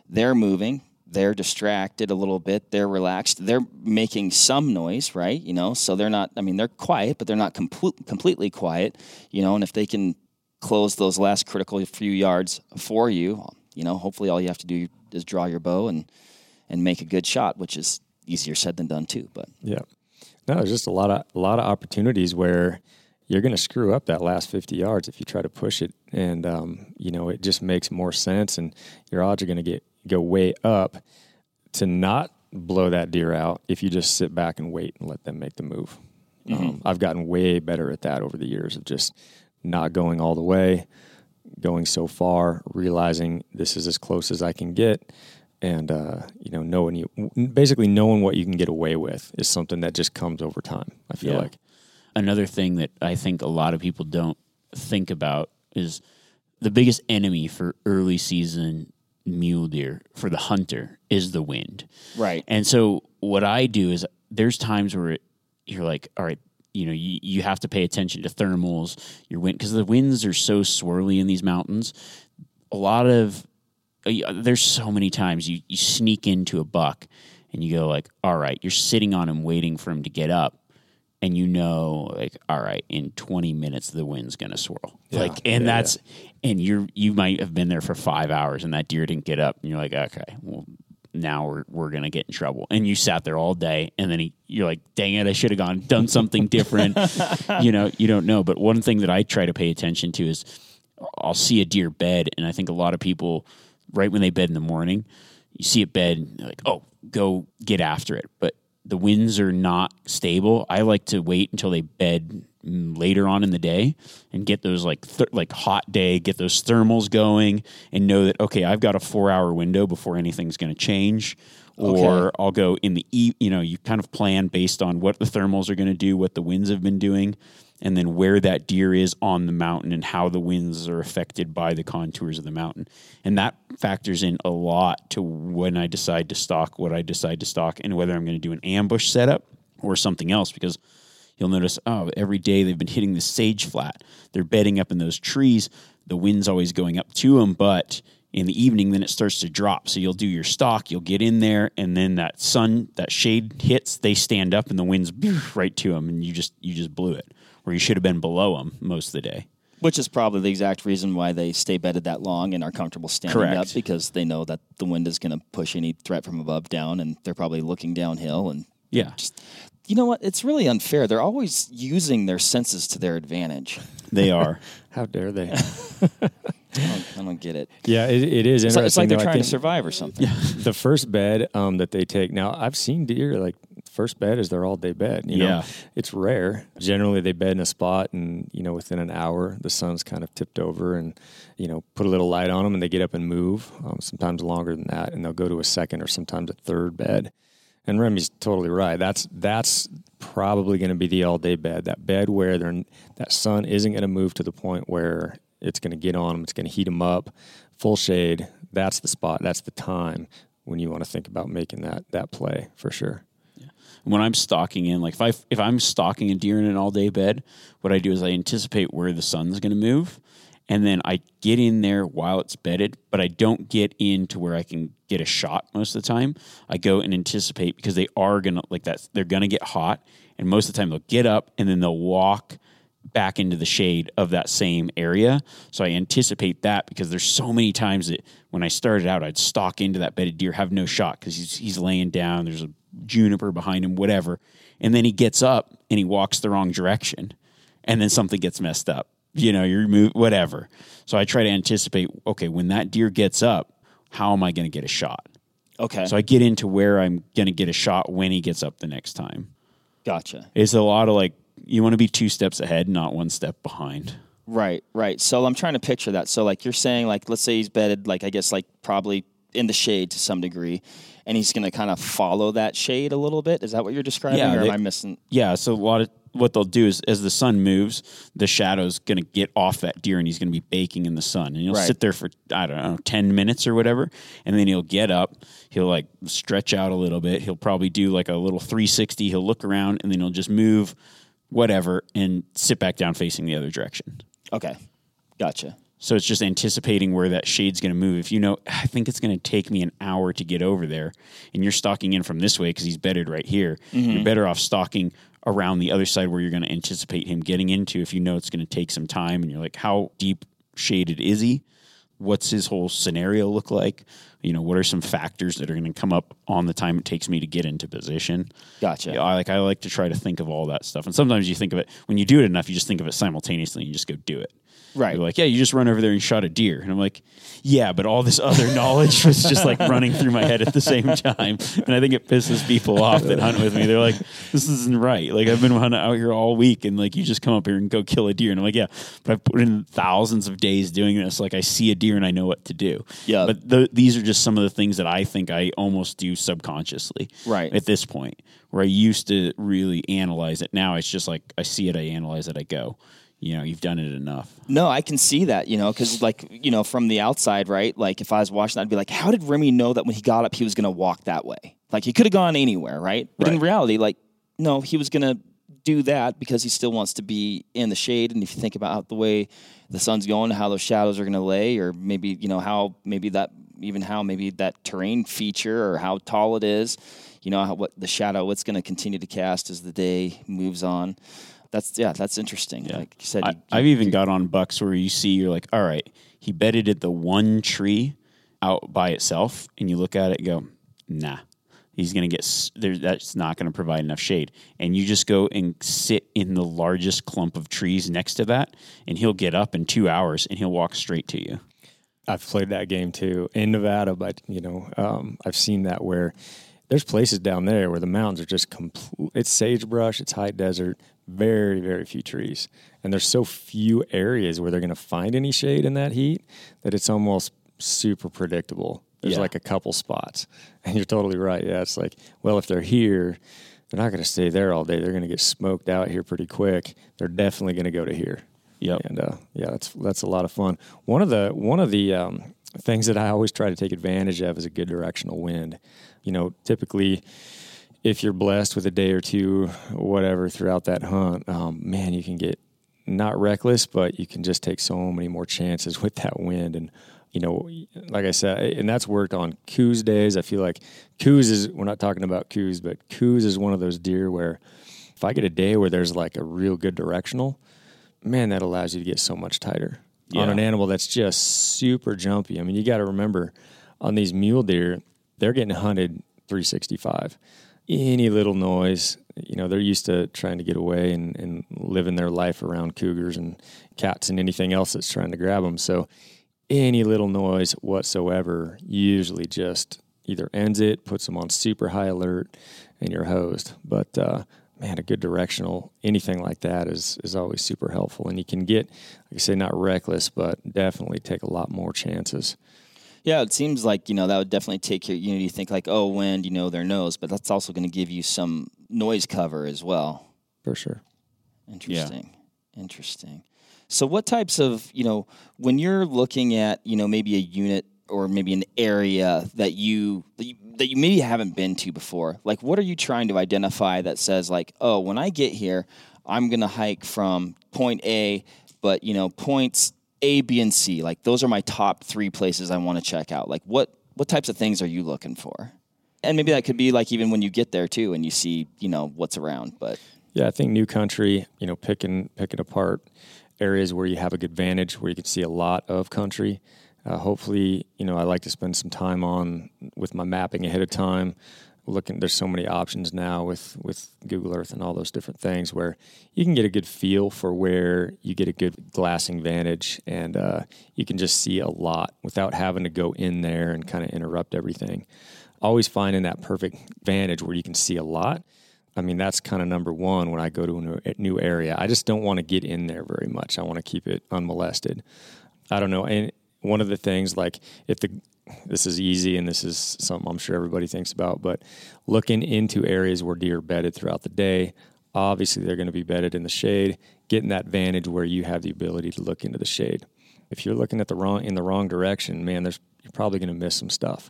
they're moving, they're distracted a little bit, they're relaxed, they're making some noise, right? You know, so they're not, I mean, they're quiet, but they're not complete, completely quiet, you know, and if they can close those last critical few yards for you, you know, hopefully all you have to do is draw your bow and, and make a good shot, which is easier said than done too, but. Yeah. No, there's just a lot of a lot of opportunities where you're going to screw up that last 50 yards if you try to push it, and um, you know it just makes more sense, and your odds are going to get go way up to not blow that deer out if you just sit back and wait and let them make the move. Um, I've gotten way better at that over the years of just not going all the way, going so far, realizing this is as close as I can get, and uh, you know knowing you basically knowing what you can get away with is something that just comes over time. I feel Yeah. like another thing that I think a lot of people don't think about is the biggest enemy for early season mule deer for the hunter is the wind. Right. And so what I do is there's times where it, you're like, all right, you know, you, you have to pay attention to thermals, your wind, because the winds are so swirly in these mountains. A lot of, uh, there's so many times you, you sneak into a buck and you go like, all right, you're sitting on him waiting for him to get up. And you know, like, all right, in 20 minutes the wind's gonna swirl. Like, and Yeah, that's, and you're you might have been there for five hours and that deer didn't get up, and you're like, okay, well, now we're we're gonna get in trouble. And you sat there all day, and then he, you're like, dang it, I should have gone done something different. you know, you don't know. But one thing that I try to pay attention to is I'll see a deer bed, and I think a lot of people, right when they bed in the morning, you see it bed, and they're like, oh, go get after it. But the winds are not stable. I like to wait until they bed mm, later on in the day and get those like th- like hot day, get those thermals going, and know that okay, I've got a four hour window before anything's going to change. Or I'll go in the e. You know, you kind of plan based on what the thermals are going to do, what the winds have been doing, and then where that deer is on the mountain and how the winds are affected by the contours of the mountain. And that factors in a lot to when I decide to stalk, what I decide to stalk, and whether I'm going to do an ambush setup or something else. Because you'll notice, oh, every day they've been hitting the sage flat. They're bedding up in those trees. The wind's always going up to them, but in the evening, then it starts to drop. So you'll do your stalk, you'll get in there, and then that sun, that shade hits, they stand up, and the wind's right to them, and you just you just blew it. Where you should have been below them most of the day. Which is probably the exact reason why they stay bedded that long and are comfortable standing Correct. up because they know that the wind is going to push any threat from above down and they're probably looking downhill and Yeah, just you know what it's really unfair they're always using their senses to their advantage they are. how dare they? I don't, I don't get it yeah, it, it is it's, interesting. like- it's like they're though. Trying to survive or something the first bed um, that they take now, I've seen deer like first bed is their all day bed. You know, Yeah. it's rare. Generally, they bed in a spot, and you know, within an hour, the sun's kind of tipped over, and you know, put a little light on them, and they get up and move. Um, sometimes longer than that, and they'll go to a second or sometimes a third bed. And Remi's totally right. That's that's probably going to be the all day bed. That bed where they're, that sun isn't going to move to the point where it's going to get on them. It's going to heat them up. Full shade. That's the spot. That's the time when you want to think about making that that play for sure. When I'm stalking in, like if I if I'm stalking a deer in an all day bed, what I do is I anticipate where the sun's going to move, and then I get in there while it's bedded, but I don't get in to where I can get a shot most of the time. I go and anticipate because they are gonna like that. They're gonna get hot, and most of the time they'll get up and then they'll walk back into the shade of that same area. So I anticipate that because there's so many times that when I started out, I'd stalk into that bedded deer, have no shot because he's he's laying down. There's a juniper behind him, whatever, and then he gets up and he walks the wrong direction, and then something gets messed up. You know, you remove whatever. So I try to anticipate. Okay, when that deer gets up, how am I going to get a shot? Okay. So I get into where I'm going to get a shot when he gets up the next time. gotcha. It's a lot of like you want to be two steps ahead, not one step behind. Right, right. So I'm trying to picture that. So like you're saying, like let's say he's bedded, like I guess like probably in the shade to some degree, and he's going to kind of follow that shade a little bit. Is that what you're describing, Yeah, or they- am I missing? Yeah, so a lot of what they'll do is as the sun moves, the shadow's going to get off that deer and he's going to be baking in the sun. And he'll Right. sit there for I don't know, 10 minutes or whatever, and then he'll get up, he'll like stretch out a little bit. He'll probably do like a little 360, he'll look around and then he'll just move whatever and sit back down facing the other direction. Okay, gotcha. So it's just anticipating where that shade's going to move. If you know, I think it's going to take me an hour to get over there, and you're stalking in from this way because he's bedded right here, mm-hmm. you're better off stalking around the other side where you're going to anticipate him getting into. If you know it's going to take some time, and you're like, how deep shaded is he? What's his whole scenario look like? You know, what are some factors that are going to come up on the time it takes me to get into position? Gotcha. Yeah, I like I like to try to think of all that stuff. And sometimes you think of it when you do it enough, you just think of it simultaneously and you just go do it. Right. Like, yeah, you just run over there and shot a deer. And I'm like, yeah, but all this other knowledge was just like running through my head at the same time. And I think it pisses people off that hunt with me. They're like, this isn't right. Like I've been hunting out here all week and like you just come up here and go kill a deer. And I'm like, yeah, but I've put in thousands of days doing this. Like I see a deer and I know what to do. Yeah. But th- these are just some of the things that I think I almost do subconsciously. Right. At this point, where I used to really analyze it. Now it's just like I see it, I analyze it, I go. You know, you've done it enough. No, I can see that, you know, because like, you know, from the outside, right? Like if I was watching, I'd be like, how did Remi know that when he got up, he was going to walk that way? Like he could have gone anywhere, right? But in reality, like, no, he was going to do that because he still wants to be in the shade. And if you think about the way the sun's going, how those shadows are going to lay, or maybe, you know, how maybe that, even how maybe that terrain feature or how tall it is, you know, how, what the shadow, what's going to continue to cast as the day moves on. That's, yeah, that's interesting. Like you said, I, you- I've even got on bucks where you see you're like, all right, he betted at the one tree out by itself, and you look at it and go, nah, he's gonna get s- there. That's not gonna provide enough shade, and you just go and sit in the largest clump of trees next to that, and he'll get up in two hours and he'll walk straight to you. I've played that game too in Nevada, but you know, um, I've seen that where there's places down there where the mountains are just complete. It's sagebrush, it's high desert, very very few trees, and there's so few areas where they're going to find any shade in that heat that it's almost super predictable. There's Yeah. like a couple spots, and you're totally right. Yeah, it's like, well, if they're here, they're not going to stay there all day. They're going to get smoked out here pretty quick. They're definitely going to go to here. yeah And uh, yeah, that's that's a lot of fun. One of the one of the um, things that I always try to take advantage of is a good directional wind. You know, typically, if you're blessed with a day or two, whatever, throughout that hunt, um, man, you can get not reckless, but you can just take so many more chances with that wind. And you know, like I said, and that's worked on Coues days. I feel like Coues is we're not talking about Coues, but Coues is one of those deer where if I get a day where there's like a real good directional, man, that allows you to get so much tighter on an animal that's just super jumpy. I mean, you got to remember on these mule deer, they're getting hunted 365. Any little noise, you know, they're used to trying to get away and, and living their life around cougars and cats and anything else that's trying to grab them. So any little noise whatsoever usually just either ends it, puts them on super high alert, and you're hosed. But uh, man, a good directional anything like that is is always super helpful, and you can get, like I say, not reckless, but definitely take a lot more chances. Yeah, it seems like you know that would definitely take your. You know, you think like, oh, wind, you know, their nose, but that's also going to give you some noise cover as well. For sure. Interesting, interesting. So, what types of you know when you're looking at you know maybe a unit or maybe an area that you, that you that you maybe haven't been to before? Like, what are you trying to identify that says like, oh, when I get here, I'm gonna hike from point A, but you know points A, B, and C. Like those are my top three places I want to check out. Like what what types of things are you looking for? And maybe that could be like even when you get there too, and you see you know what's around. But Yeah, I think new country, you know, picking picking apart areas where you have a good vantage, where you can see a lot of country. Uh, hopefully, you know, I like to spend some time on with my mapping ahead of time. Looking, there's so many options now with with Google Earth and all those different things where you can get a good feel for where you get a good glassing vantage, and uh, you can just see a lot without having to go in there and kind of interrupt everything. Always finding that perfect vantage where you can see a lot. I mean, that's kind of number one when I go to a new- area. I just don't want to get in there very much. I want to keep it unmolested. I don't know. And one of the things, like, if the this is easy and this is something I'm sure everybody thinks about, but looking into areas where deer are bedded throughout the day, obviously they're going to be bedded in the shade, getting that vantage where you have the ability to look into the shade. If you're looking at the wrong in the wrong direction, man, there's you're probably going to miss some stuff.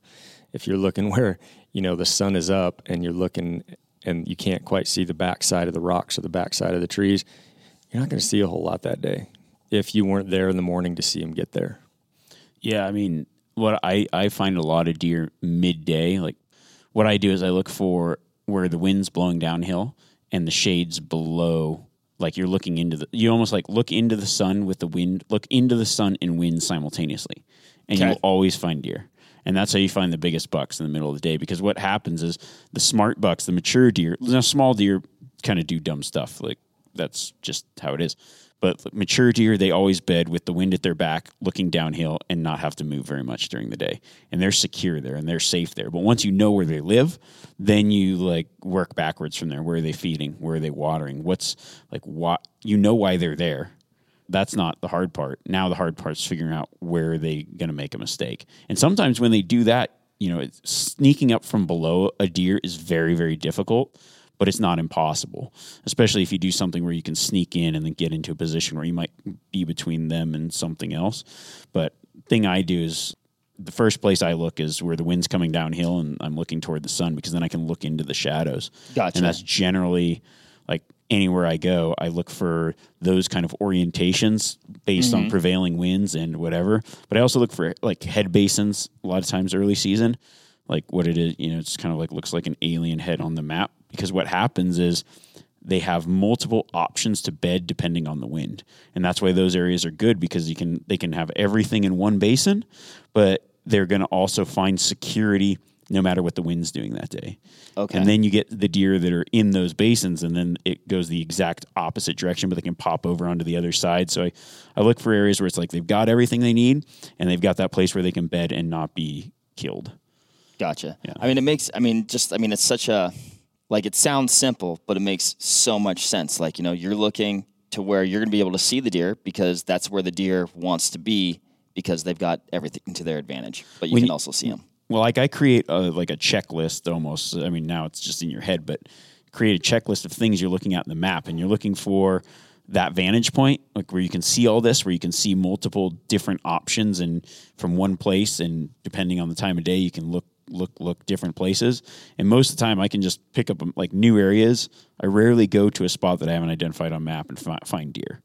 If you're looking where, you know, the sun is up and you're looking and you can't quite see the backside of the rocks or the backside of the trees, you're not going to see a whole lot that day if you weren't there in the morning to see them get there. Yeah, I mean, what I, I find a lot of deer midday. Like, what I do is I look for where the wind's blowing downhill and the shades below. Like you're looking into the, you almost like look into the sun with the wind, look into the sun and wind simultaneously, and Okay. you'll always find deer. And that's how you find the biggest bucks in the middle of the day. Because what happens is the smart bucks, the mature deer, now small deer kind of do dumb stuff. Like that's just how it is. But mature deer, they always bed with the wind at their back, looking downhill, and not have to move very much during the day. And they're secure there and they're safe there. But once you know where they live, then you like work backwards from there. Where are they feeding? Where are they watering? What's like what you know why they're there. That's not the hard part. Now the hard part is figuring out where are they going to make a mistake. And sometimes when they do that, you know, sneaking up from below a deer is very very difficult but it's not impossible, especially if you do something where you can sneak in and then get into a position where you might be between them and something else. But thing I do is the first place I look is where the wind's coming downhill and I'm looking toward the sun because then I can look into the shadows. Gotcha. And that's generally like anywhere I go, I look for those kind of orientations based on mm-hmm. prevailing winds and whatever. But I also look for like head basins a lot of times early season, like what it is, you know, it's kind of like looks like an alien head on the map because what happens is they have multiple options to bed depending on the wind. And that's why those areas are good because you can they can have everything in one basin, but they're going to also find security no matter what the wind's doing that day. Okay. And then you get the deer that are in those basins and then it goes the exact opposite direction, but they can pop over onto the other side. So I, I look for areas where it's like they've got everything they need and they've got that place where they can bed and not be killed. Gotcha. Yeah. I mean, it makes. I mean, just. I mean, it's such a. Like it sounds simple, but it makes so much sense. Like you know, you're looking to where you're going to be able to see the deer because that's where the deer wants to be because they've got everything to their advantage. But you When can also see them. Well, like I create a, like a checklist almost. I mean, now it's just in your head, but create a checklist of things you're looking at in the map, and you're looking for that vantage point, like where you can see all this, where you can see multiple different options, and from one place, and depending on the time of day, you can look look look different places. And most of the time, I can just pick up um, like new areas. I rarely go to a spot that I haven't identified on map and fi- find deer.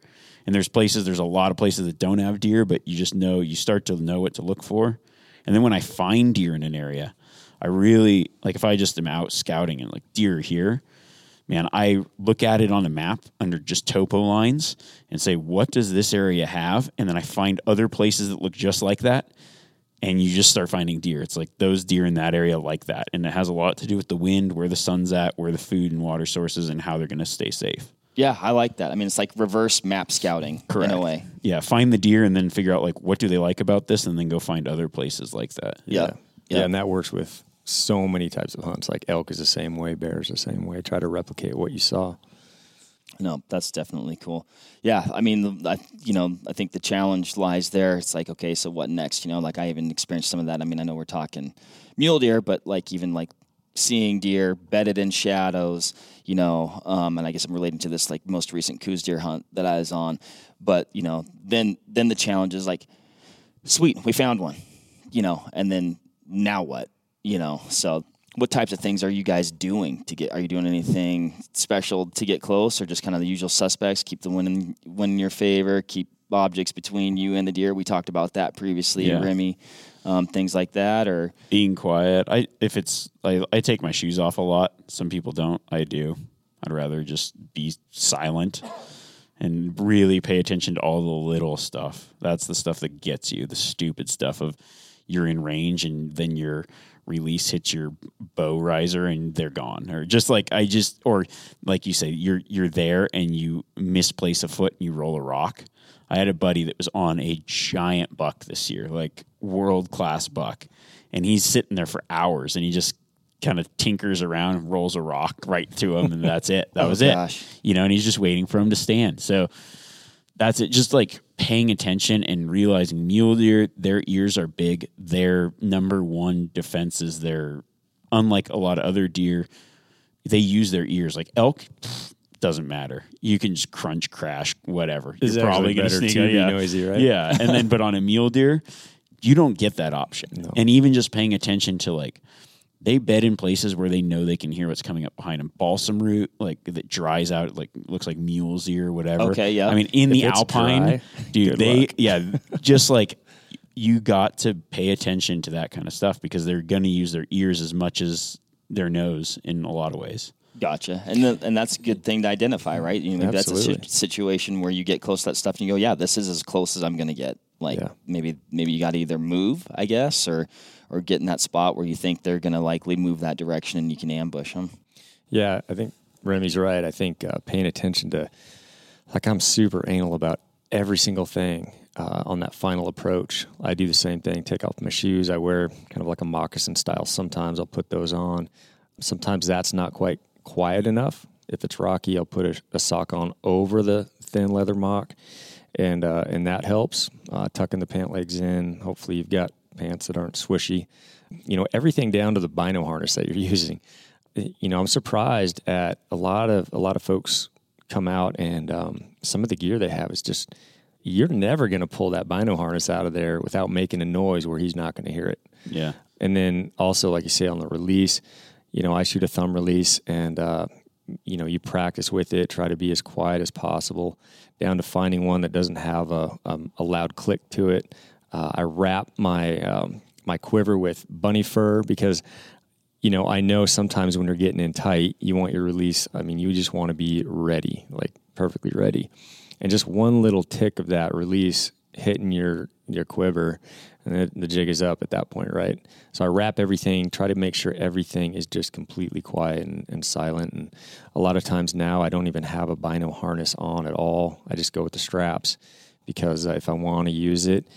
And there's places, there's a lot of places that don't have deer, but you just know you start to know what to look for. And then when I find deer in an area, I really like if I just am out scouting and like deer here, man, I look at it on the map under just topo lines and say, what does this area have? And then I find other places that look just like that. And you just start finding deer. It's like those deer in that area like that. And it has a lot to do with the wind, where the sun's at, where the food and water sources, and how they're going to stay safe. Yeah, I like that. I mean, it's like reverse map scouting in a way. Yeah, find the deer and then figure out like what do they like about this, and then go find other places like that. Yeah. Yeah. Yeah. and that works with so many types of hunts. Like elk is the same way, bears the same way. Try to replicate what you saw. No, that's definitely cool. Yeah, I mean, I, you know, I think the challenge lies there. It's like, okay, so what next? You know, like I even experienced some of that. I mean, I know we're talking mule deer, but like even like seeing deer bedded in shadows, you know, um, and I guess I'm relating to this like most recent Coues deer hunt that I was on. But you know, then then the challenge is like, sweet, we found one, you know, and then now what? You know, so what types of things are you guys doing to get? Are you doing anything special to get close, or just kind of the usual suspects? Keep the wind in, wind in your favor. Keep objects between you and the deer. We talked about that previously, Yeah. Remi. Um, things like that, or being quiet. I if it's I, I take my shoes off a lot. Some people don't. I do. I'd rather just be silent and really pay attention to all the little stuff. That's the stuff that gets you. The stupid stuff of you're in range and then your release hits your bow riser and they're gone. Or just like I just or like you say, you're you're there and you misplace a foot and you roll a rock. I had a buddy that was on a giant buck this year, like world class buck, and he's sitting there for hours and he just kind of tinkers around and rolls a rock right to him and that's it. That Oh, was gosh. it. You know, and he's just waiting for him to stand. So that's it. Just like paying attention and realizing mule deer, their ears are big. Their number one defense is their, unlike a lot of other deer, they use their ears. Like elk, pff, doesn't matter. You can just crunch, crash, whatever. It's You're probably going to better sneak to be Yeah. noisy, right? Yeah. And then, but on a mule deer, you don't get that option. And even just paying attention to like, they bed in places where they know they can hear what's coming up behind them. Balsam root, like that dries out, like looks like mule's ear, or whatever. Okay, yeah. I mean, in the alpine, dry, dude, they luck. yeah, just like you got to pay attention to that kind of stuff because they're going to use their ears as much as their nose in a lot of ways. Gotcha, and the, and that's a good thing to identify, right? You know, that's a si- situation where you get close to that stuff and you go, "Yeah, this is as close as I'm going to get." Like Yeah. maybe maybe you got to either move, I guess, or or get in that spot where you think they're going to likely move that direction and you can ambush them. Yeah, I think Remi's right. I think uh, paying attention to, like, I'm super anal about every single thing uh, on that final approach. I do the same thing. Take off my shoes. I wear kind of like a moccasin style. Sometimes I'll put those on. Sometimes that's not quite quiet enough. If it's rocky, I'll put a, a sock on over the thin leather mock, and uh, and that helps. Uh, tucking the pant legs in. Hopefully, you've got pants that aren't swishy. You know, everything down to the bino harness that you're using you know, I'm surprised at a lot of a lot of folks come out and um, some of the gear they have is just you're never going to pull that bino harness out of there without making a noise where he's not going to hear it. Yeah. And then also, like you say, on the release, you know, I shoot a thumb release and, uh, you know, you practice with it, try to be as quiet as possible, down to finding one that doesn't have a, um, a loud click to it. Uh, I wrap my, um, my quiver with bunny fur because, you know, I know sometimes when you're getting in tight, you want your release. I mean, you just want to be ready, like perfectly ready. And just one little tick of that release hitting your your quiver, and the, the jig is up at that point, right? So I wrap everything, try to make sure everything is just completely quiet and, and silent. And a lot of times now, I don't even have a bino harness on at all. I just go with the straps because if I want to use it,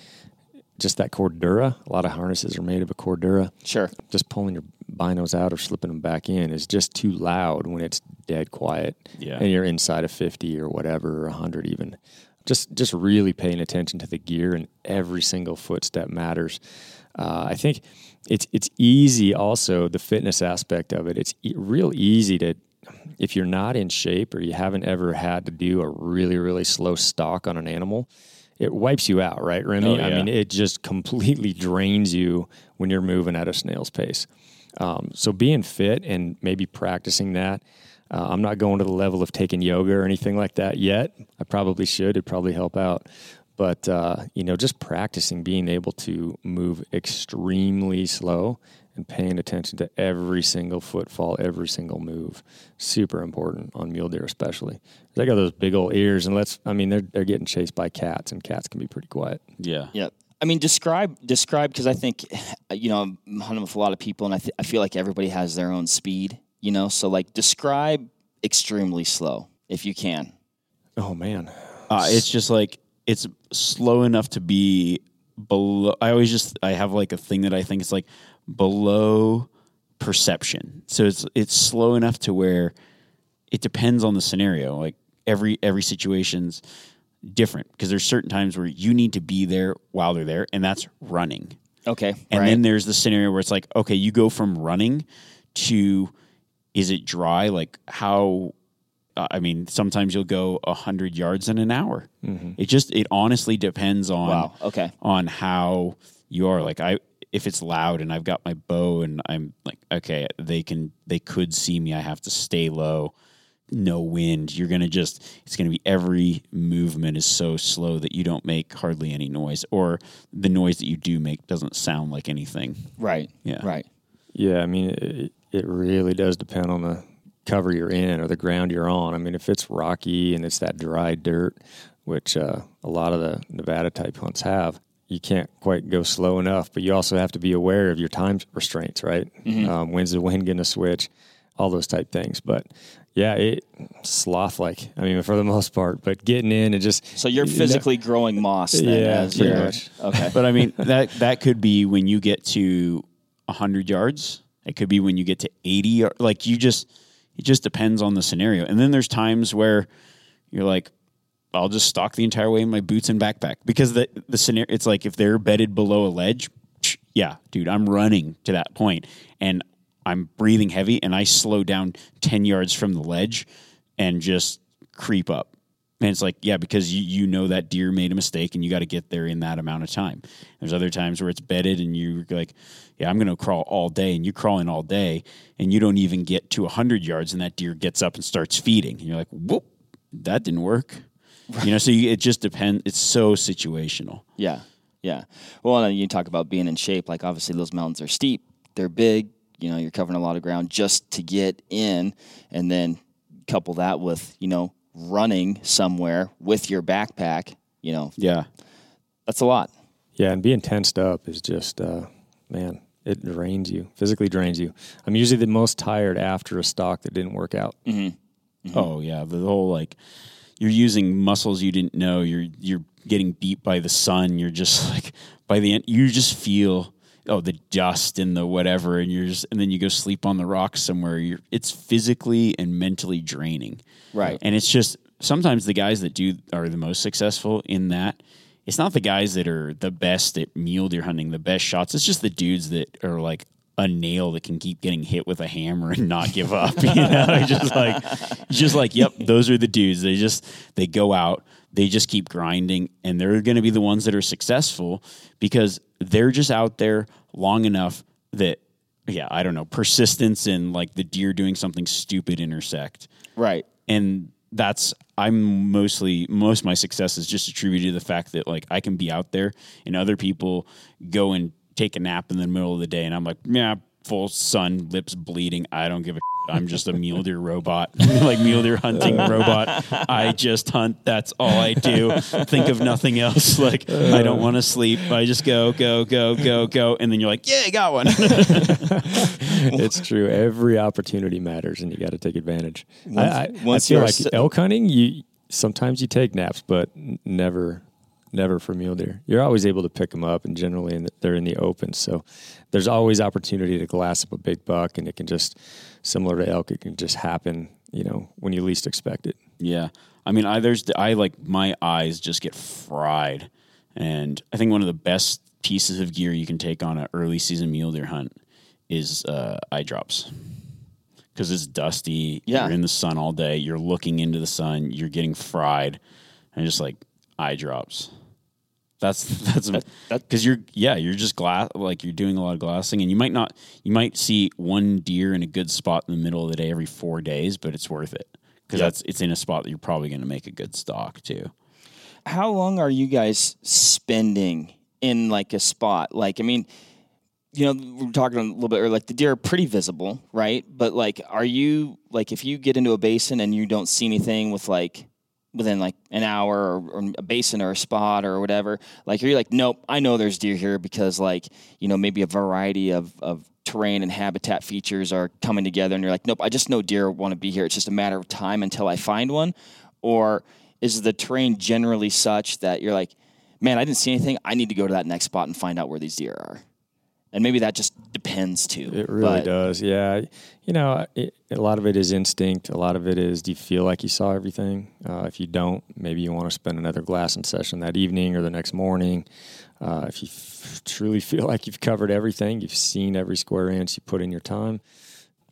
just that cordura. A lot of harnesses are made of a cordura Sure. just pulling your binos out or slipping them back in is just too loud when it's dead quiet. Yeah. And you're inside of 50 or whatever, or 100 even. Just just really paying attention to the gear and every single footstep matters. Uh, I think it's it's easy also the fitness aspect of it. It's e- real easy to if you're not in shape or you haven't ever had to do a really really slow stalk on an animal, it wipes you out, right, Remi? Oh, I mean, it just completely drains you when you're moving at a snail's pace. Um, so being fit and maybe practicing that. Uh, I'm not going to the level of taking yoga or anything like that yet. I probably should. It'd probably help out. But uh, you know, just practicing being able to move extremely slow and paying attention to every single footfall, every single move, super important on mule deer, especially. They got those big old ears, and let's. I mean, they're they're getting chased by cats, and cats can be pretty quiet. Yeah. Yeah. I mean, describe describe because I think you know I'm hunting with a lot of people, and I th- I feel like everybody has their own speed. You know, so like describe extremely slow if you can. Oh man, Uh, it's just like it's slow enough to be below. I always just I have like a thing that I think is like below perception. So it's it's slow enough to where it depends on the scenario. Like every every situation's different because there's certain times where you need to be there while they're there, and that's running. Okay. And right. then there's the scenario where it's like, okay, you go from running to is it dry? Like how? uh, I mean, sometimes you'll go a hundred yards in an hour. It just it honestly depends on Wow, okay. on how you are. Like I, if it's loud and I've got my bow and I'm like, okay, they can they could see me. I have to stay low. No wind. You're gonna just it's gonna be every movement is so slow that you don't make hardly any noise, or the noise that you do make doesn't sound like anything. Right. Yeah. Right. Yeah, I mean, it, it really does depend on the cover you're in or the ground you're on. I mean, if it's rocky and it's that dry dirt, which uh, a lot of the Nevada type hunts have, you can't quite go slow enough. But you also have to be aware of your time restraints, right? Um, when's the wind going to switch? All those type things. But yeah, it sloth like. I mean, for the most part, but getting in and just So you're physically growing moss then Yeah, as pretty you're much. okay. But I mean that that could be when you get to hundred yards. It could be when you get to eighty. Yard, like you just, it just depends on the scenario. And then there's times where you're like, I'll just stalk the entire way in my boots and backpack because the the scenario. It's like if they're bedded below a ledge, yeah, dude, I'm running to that point and I'm breathing heavy and I slow down ten yards from the ledge and just creep up. And it's like, yeah, because you, you know that deer made a mistake and you got to get there in that amount of time. There's other times where it's bedded and you're like, yeah, I'm going to crawl all day and you crawl in all day and you don't even get to 100 yards and that deer gets up and starts feeding. And you're like, whoop, that didn't work. You know, so you, it just depends. It's so situational. Yeah, yeah. Well, and you talk about being in shape. Like obviously, those mountains are steep. They're big. You know, you're covering a lot of ground just to get in, and then couple that with you know running somewhere with your backpack. You know, Yeah. that's a lot. Yeah, and being tensed up is just, uh, man, it drains you, physically drains you. I'm usually the most tired after a stock that didn't work out. Oh yeah, the whole like you're using muscles you didn't know. You're you're getting beat by the sun. You're just like by the end, you just feel oh the dust and the whatever, and you're just and then you go sleep on the rocks somewhere. You're it's physically and mentally draining. Right. And it's just sometimes the guys that do are the most successful in that. It's not the guys that are the best at mule deer hunting, the best shots. It's just the dudes that are like a nail that can keep getting hit with a hammer and not give up. You know, just like, just like, yep, those are the dudes. They just they go out, they just keep grinding, and they're going to be the ones that are successful because they're just out there long enough that, yeah, I don't know, persistence and like the deer doing something stupid intersect Right. and that's I'm mostly most of my success is just attributed to the fact that like I can be out there and other people go and take a nap in the middle of the day and I'm like yeah full sun lips bleeding. I don't give a I'm just a mule deer robot. Like mule deer hunting uh. robot. I just hunt. That's all I do. Think of nothing else. Like I don't want to sleep. I just go go go go go. And then you're like yeah I got one. It's true. Every opportunity matters, and you got to take advantage. I, I, once I feel you're like s- elk hunting, you sometimes you take naps, but never, never for mule deer. You're always able to pick them up, and generally in the, they're in the open. So there's always opportunity to glass up a big buck, and it can just similar to elk, it can just happen. You know when you least expect it. Yeah. I mean, I there's I like my eyes just get fried, and I think one of the best pieces of gear you can take on an early season mule deer hunt is uh, eye drops because it's dusty. Yeah. You're in the sun all day. You're looking into the sun. You're getting fried, and just like eye drops. That's that's that- because you're yeah you're just glass like you're doing a lot of glassing and you might not you might see one deer in a good spot in the middle of the day every four days but it's worth it because Yep. that's it's in a spot that you're probably going to make a good stock too. How long are you guys spending in like a spot? Like, I mean, you know, we are talking a little bit earlier, like the deer are pretty visible, right? But like, are you like, if you get into a basin and you don't see anything with like, within like an hour or, or a basin or a spot or whatever, like, you're like, nope, I know there's deer here because like, you know, maybe a variety of, of terrain and habitat features are coming together and you're like, nope, I just know deer want to be here. It's just a matter of time until I find one. Or is the terrain generally such that you're like, man, I didn't see anything. I need to go to that next spot and find out where these deer are. And maybe that just depends too. It really But- does. Yeah. You know, it, a lot of it is instinct. A lot of it is do you feel like you saw everything? Uh, if you don't, maybe you want to spend another glassing session that evening or the next morning. Uh, if you f- truly feel like you've covered everything, you've seen every square inch, you put in your time,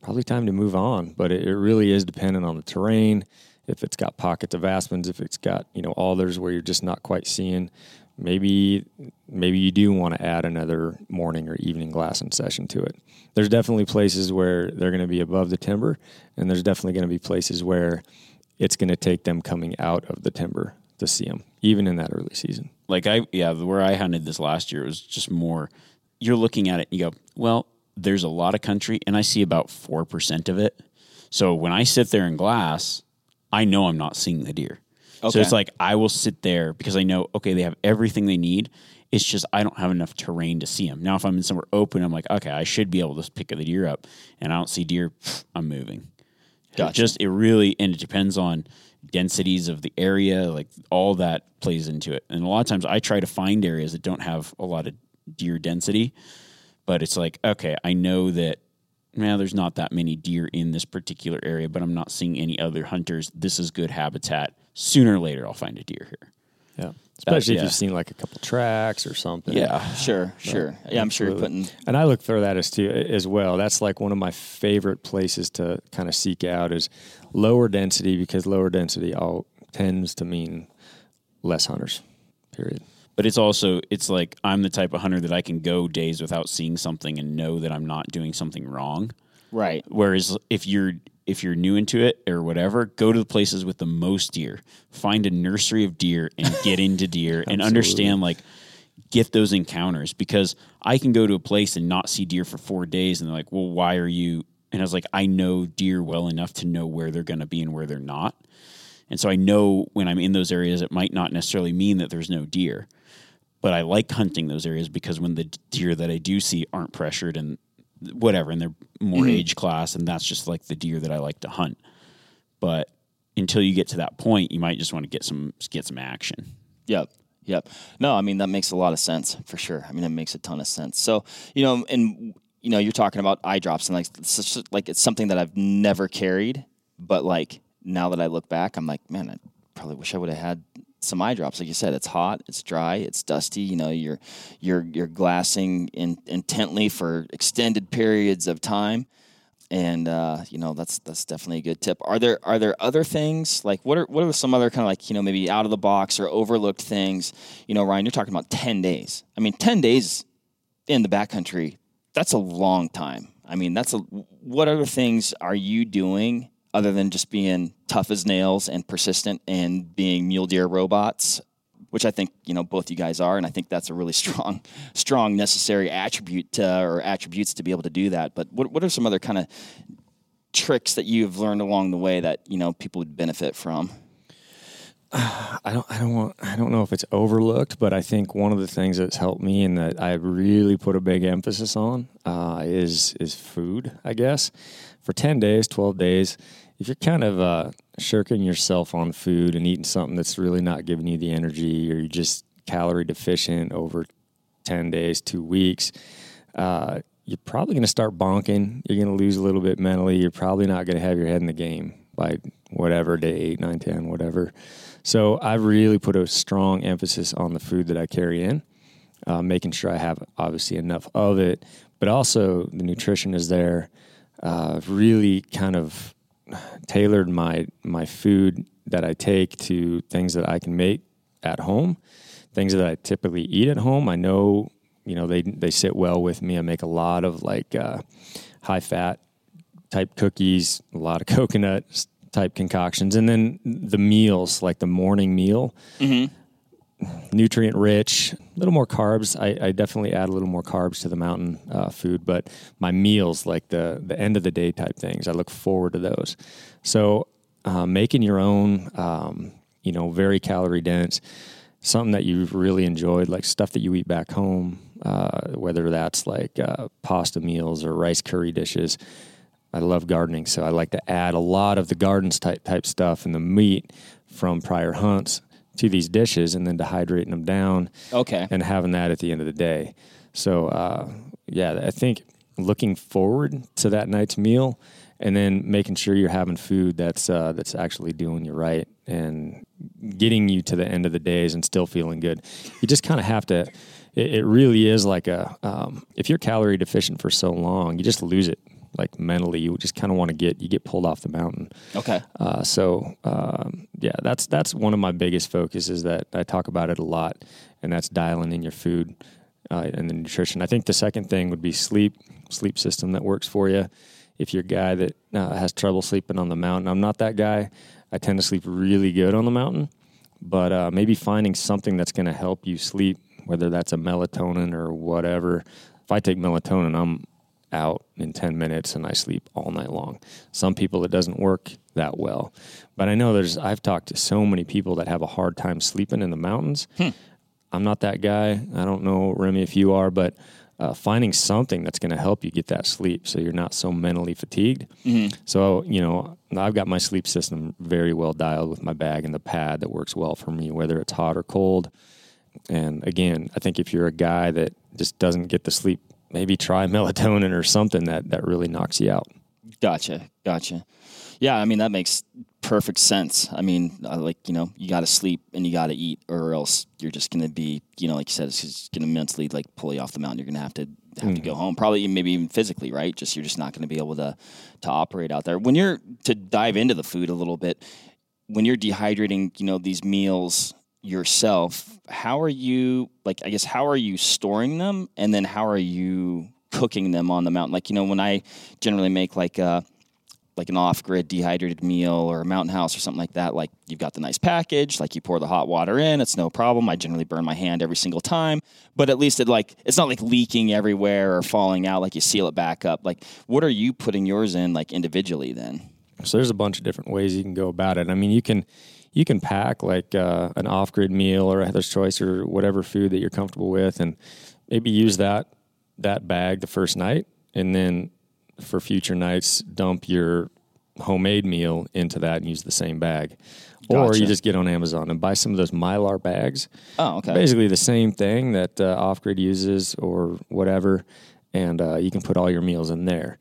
probably time to move on. But it, it really is dependent on the terrain. If it's got pockets of aspens, if it's got you know alders where you're just not quite seeing maybe maybe you do want to add another morning or evening glassing session to it. There's definitely places where they're going to be above the timber, and there's definitely going to be places where it's going to take them coming out of the timber to see them, even in that early season. Like I, yeah, where I hunted this last year it was just more. You're looking at it and you go, well, there's a lot of country, and I see about four percent of it. So when I sit there in glass, I know I'm not seeing the deer. So it's like I will sit there because I know, okay, they have everything they need. It's just I don't have enough terrain to see them. Now, if I'm in somewhere open, I'm like, okay, I should be able to pick the deer up, and I don't see deer. I'm moving. Gotcha. It just it really and it depends on densities of the area, like all that plays into it. And a lot of times I try to find areas that don't have a lot of deer density, but it's like, okay, I know that now there's not that many deer in this particular area, but I'm not seeing any other hunters. This is good habitat. Sooner or later I'll find a deer here. Yeah. Especially if yeah. you've seen like a couple tracks or something. Yeah, sure, sure. Yeah, I'm sure you're putting. And I look for that as too as well. That's like one of my favorite places to kind of seek out is lower density because lower density all tends to mean less hunters. Period. But it's also it's like I'm the type of hunter that I can go days without seeing something and know that I'm not doing something wrong. Right. Whereas if you're if you're new into it or whatever, go to the places with the most deer. Find a nursery of deer and get into deer and understand like get those encounters because I can go to a place and not see deer for 4 days and they're like, "Well, why are you?" And I was like, "I know deer well enough to know where they're going to be and where they're not." And so I know when I'm in those areas it might not necessarily mean that there's no deer. But I like hunting those areas because when the deer that I do see aren't pressured and whatever, and they're more mm-hmm. age class, and that's just like the deer that I like to hunt. But until you get to that point, you might just want to get some get some action. Yep. Yep. No, I mean that makes a lot of sense for sure. I mean it makes a ton of sense. So you know, and you know, you're talking about eye drops and like it's just, like it's something that I've never carried, but like now that I look back, I'm like, man, I probably wish I would have had some eye drops. Like you said, it's hot, it's dry, it's dusty. You know, you're you're you're glassing in, intently for extended periods of time and uh, you know that's that's definitely a good tip. Are there are there other things like what are what are some other kind of like you know maybe out of the box or overlooked things? You know, Ryan, you're talking about ten days. I mean, ten days in the backcountry, that's a long time. I mean, that's a what other things are you doing other than just being tough as nails and persistent and being mule deer robots? Which I think you know both you guys are, and I think that's a really strong, strong necessary attribute to, or attributes to be able to do that. But what what are some other kind of tricks that you've learned along the way that you know people would benefit from? I don't I don't want I don't know if it's overlooked, but I think one of the things that's helped me and that I really put a big emphasis on uh, is is food. I guess for ten days, twelve days, if you're kind of uh, shirking yourself on food and eating something that's really not giving you the energy, or you're just calorie deficient over ten days, two weeks, uh, you're probably going to start bonking. You're going to lose a little bit mentally. You're probably not going to have your head in the game by whatever day eight, nine, ten, whatever. So I really put a strong emphasis on the food that I carry in, uh, making sure I have obviously enough of it, but also the nutrition is there. Uh, really kind of tailored my my food that I take to things that I can make at home, things that I typically eat at home. I know you know they they sit well with me. I make a lot of like uh, high fat type cookies, a lot of coconut type concoctions, and then the meals like the morning meal, nutrient rich, a little more carbs. I, I definitely add a little more carbs to the mountain uh, food, but my meals like the the end of the day type things, I look forward to those. So uh, making your own, um, you know, very calorie dense, something that you've really enjoyed, like stuff that you eat back home, uh, whether that's like uh, pasta meals or rice curry dishes. I love gardening, so I like to add a lot of the gardens type type stuff and the meat from prior hunts to these dishes, and then dehydrating them down Okay. and having that at the end of the day. So uh, yeah, I think looking forward to that night's meal, and then making sure you're having food that's uh, that's actually doing you right and getting you to the end of the days and still feeling good. You just kind of have to. It, it really is like a um, if you're calorie deficient for so long, you just lose it. Like mentally you just kind of want to get you get pulled off the mountain. Okay. Uh, so um, yeah, that's that's one of my biggest focuses that I talk about it a lot, and that's dialing in your food uh, and the nutrition. I think the second thing would be sleep, sleep system that works for you. If you're a guy that uh, has trouble sleeping on the mountain, I'm not that guy. I tend to sleep really good on the mountain, but uh, maybe finding something that's going to help you sleep, whether that's a melatonin or whatever. If I take melatonin, I'm out in 10 minutes and I sleep all night long. Some people it doesn't work that well. But I know there's I've talked to so many people that have a hard time sleeping in the mountains. I'm not that guy. I don't know Remi if you are, but uh, finding something that's going to help you get that sleep so you're not so mentally fatigued. So, you know, I've got my sleep system very well dialed with my bag and the pad that works well for me, whether it's hot or cold. And again, I think if you're a guy that just doesn't get the sleep, maybe try melatonin or something that, that really knocks you out. Gotcha. Gotcha. Yeah, I mean that makes perfect sense. I mean, I like you know, you got to sleep and you got to eat, or else you're just going to be, you know, like you said, it's just going to mentally like pull you off the mountain. You're going to have to have to hmm. go home, probably maybe even physically, right? Just you're just not going to be able to to operate out there. When you're to dive into the food a little bit, when you're dehydrating, you know, these meals yourself, how are you like? I guess how are you storing them, and then how are you cooking them on the mountain? Like you know, when I generally make like a like an off-grid dehydrated meal or a mountain house or something like that like you've got the nice package like you pour the hot water in it's no problem i generally burn my hand every single time but at least it like it's not like leaking everywhere or falling out like you seal it back up like what are you putting yours in like individually then So there's a bunch of different ways you can go about it. I mean, you can you can pack like uh, an off grid meal or a Heather's Choice or whatever food that you're comfortable with, and maybe use that that bag the first night, and then for future nights, dump your homemade meal into that and use the same bag. Or you just get on Amazon and buy some of those Mylar bags. oh okay Basically the same thing that uh, off grid uses or whatever, and uh, you can put all your meals in there.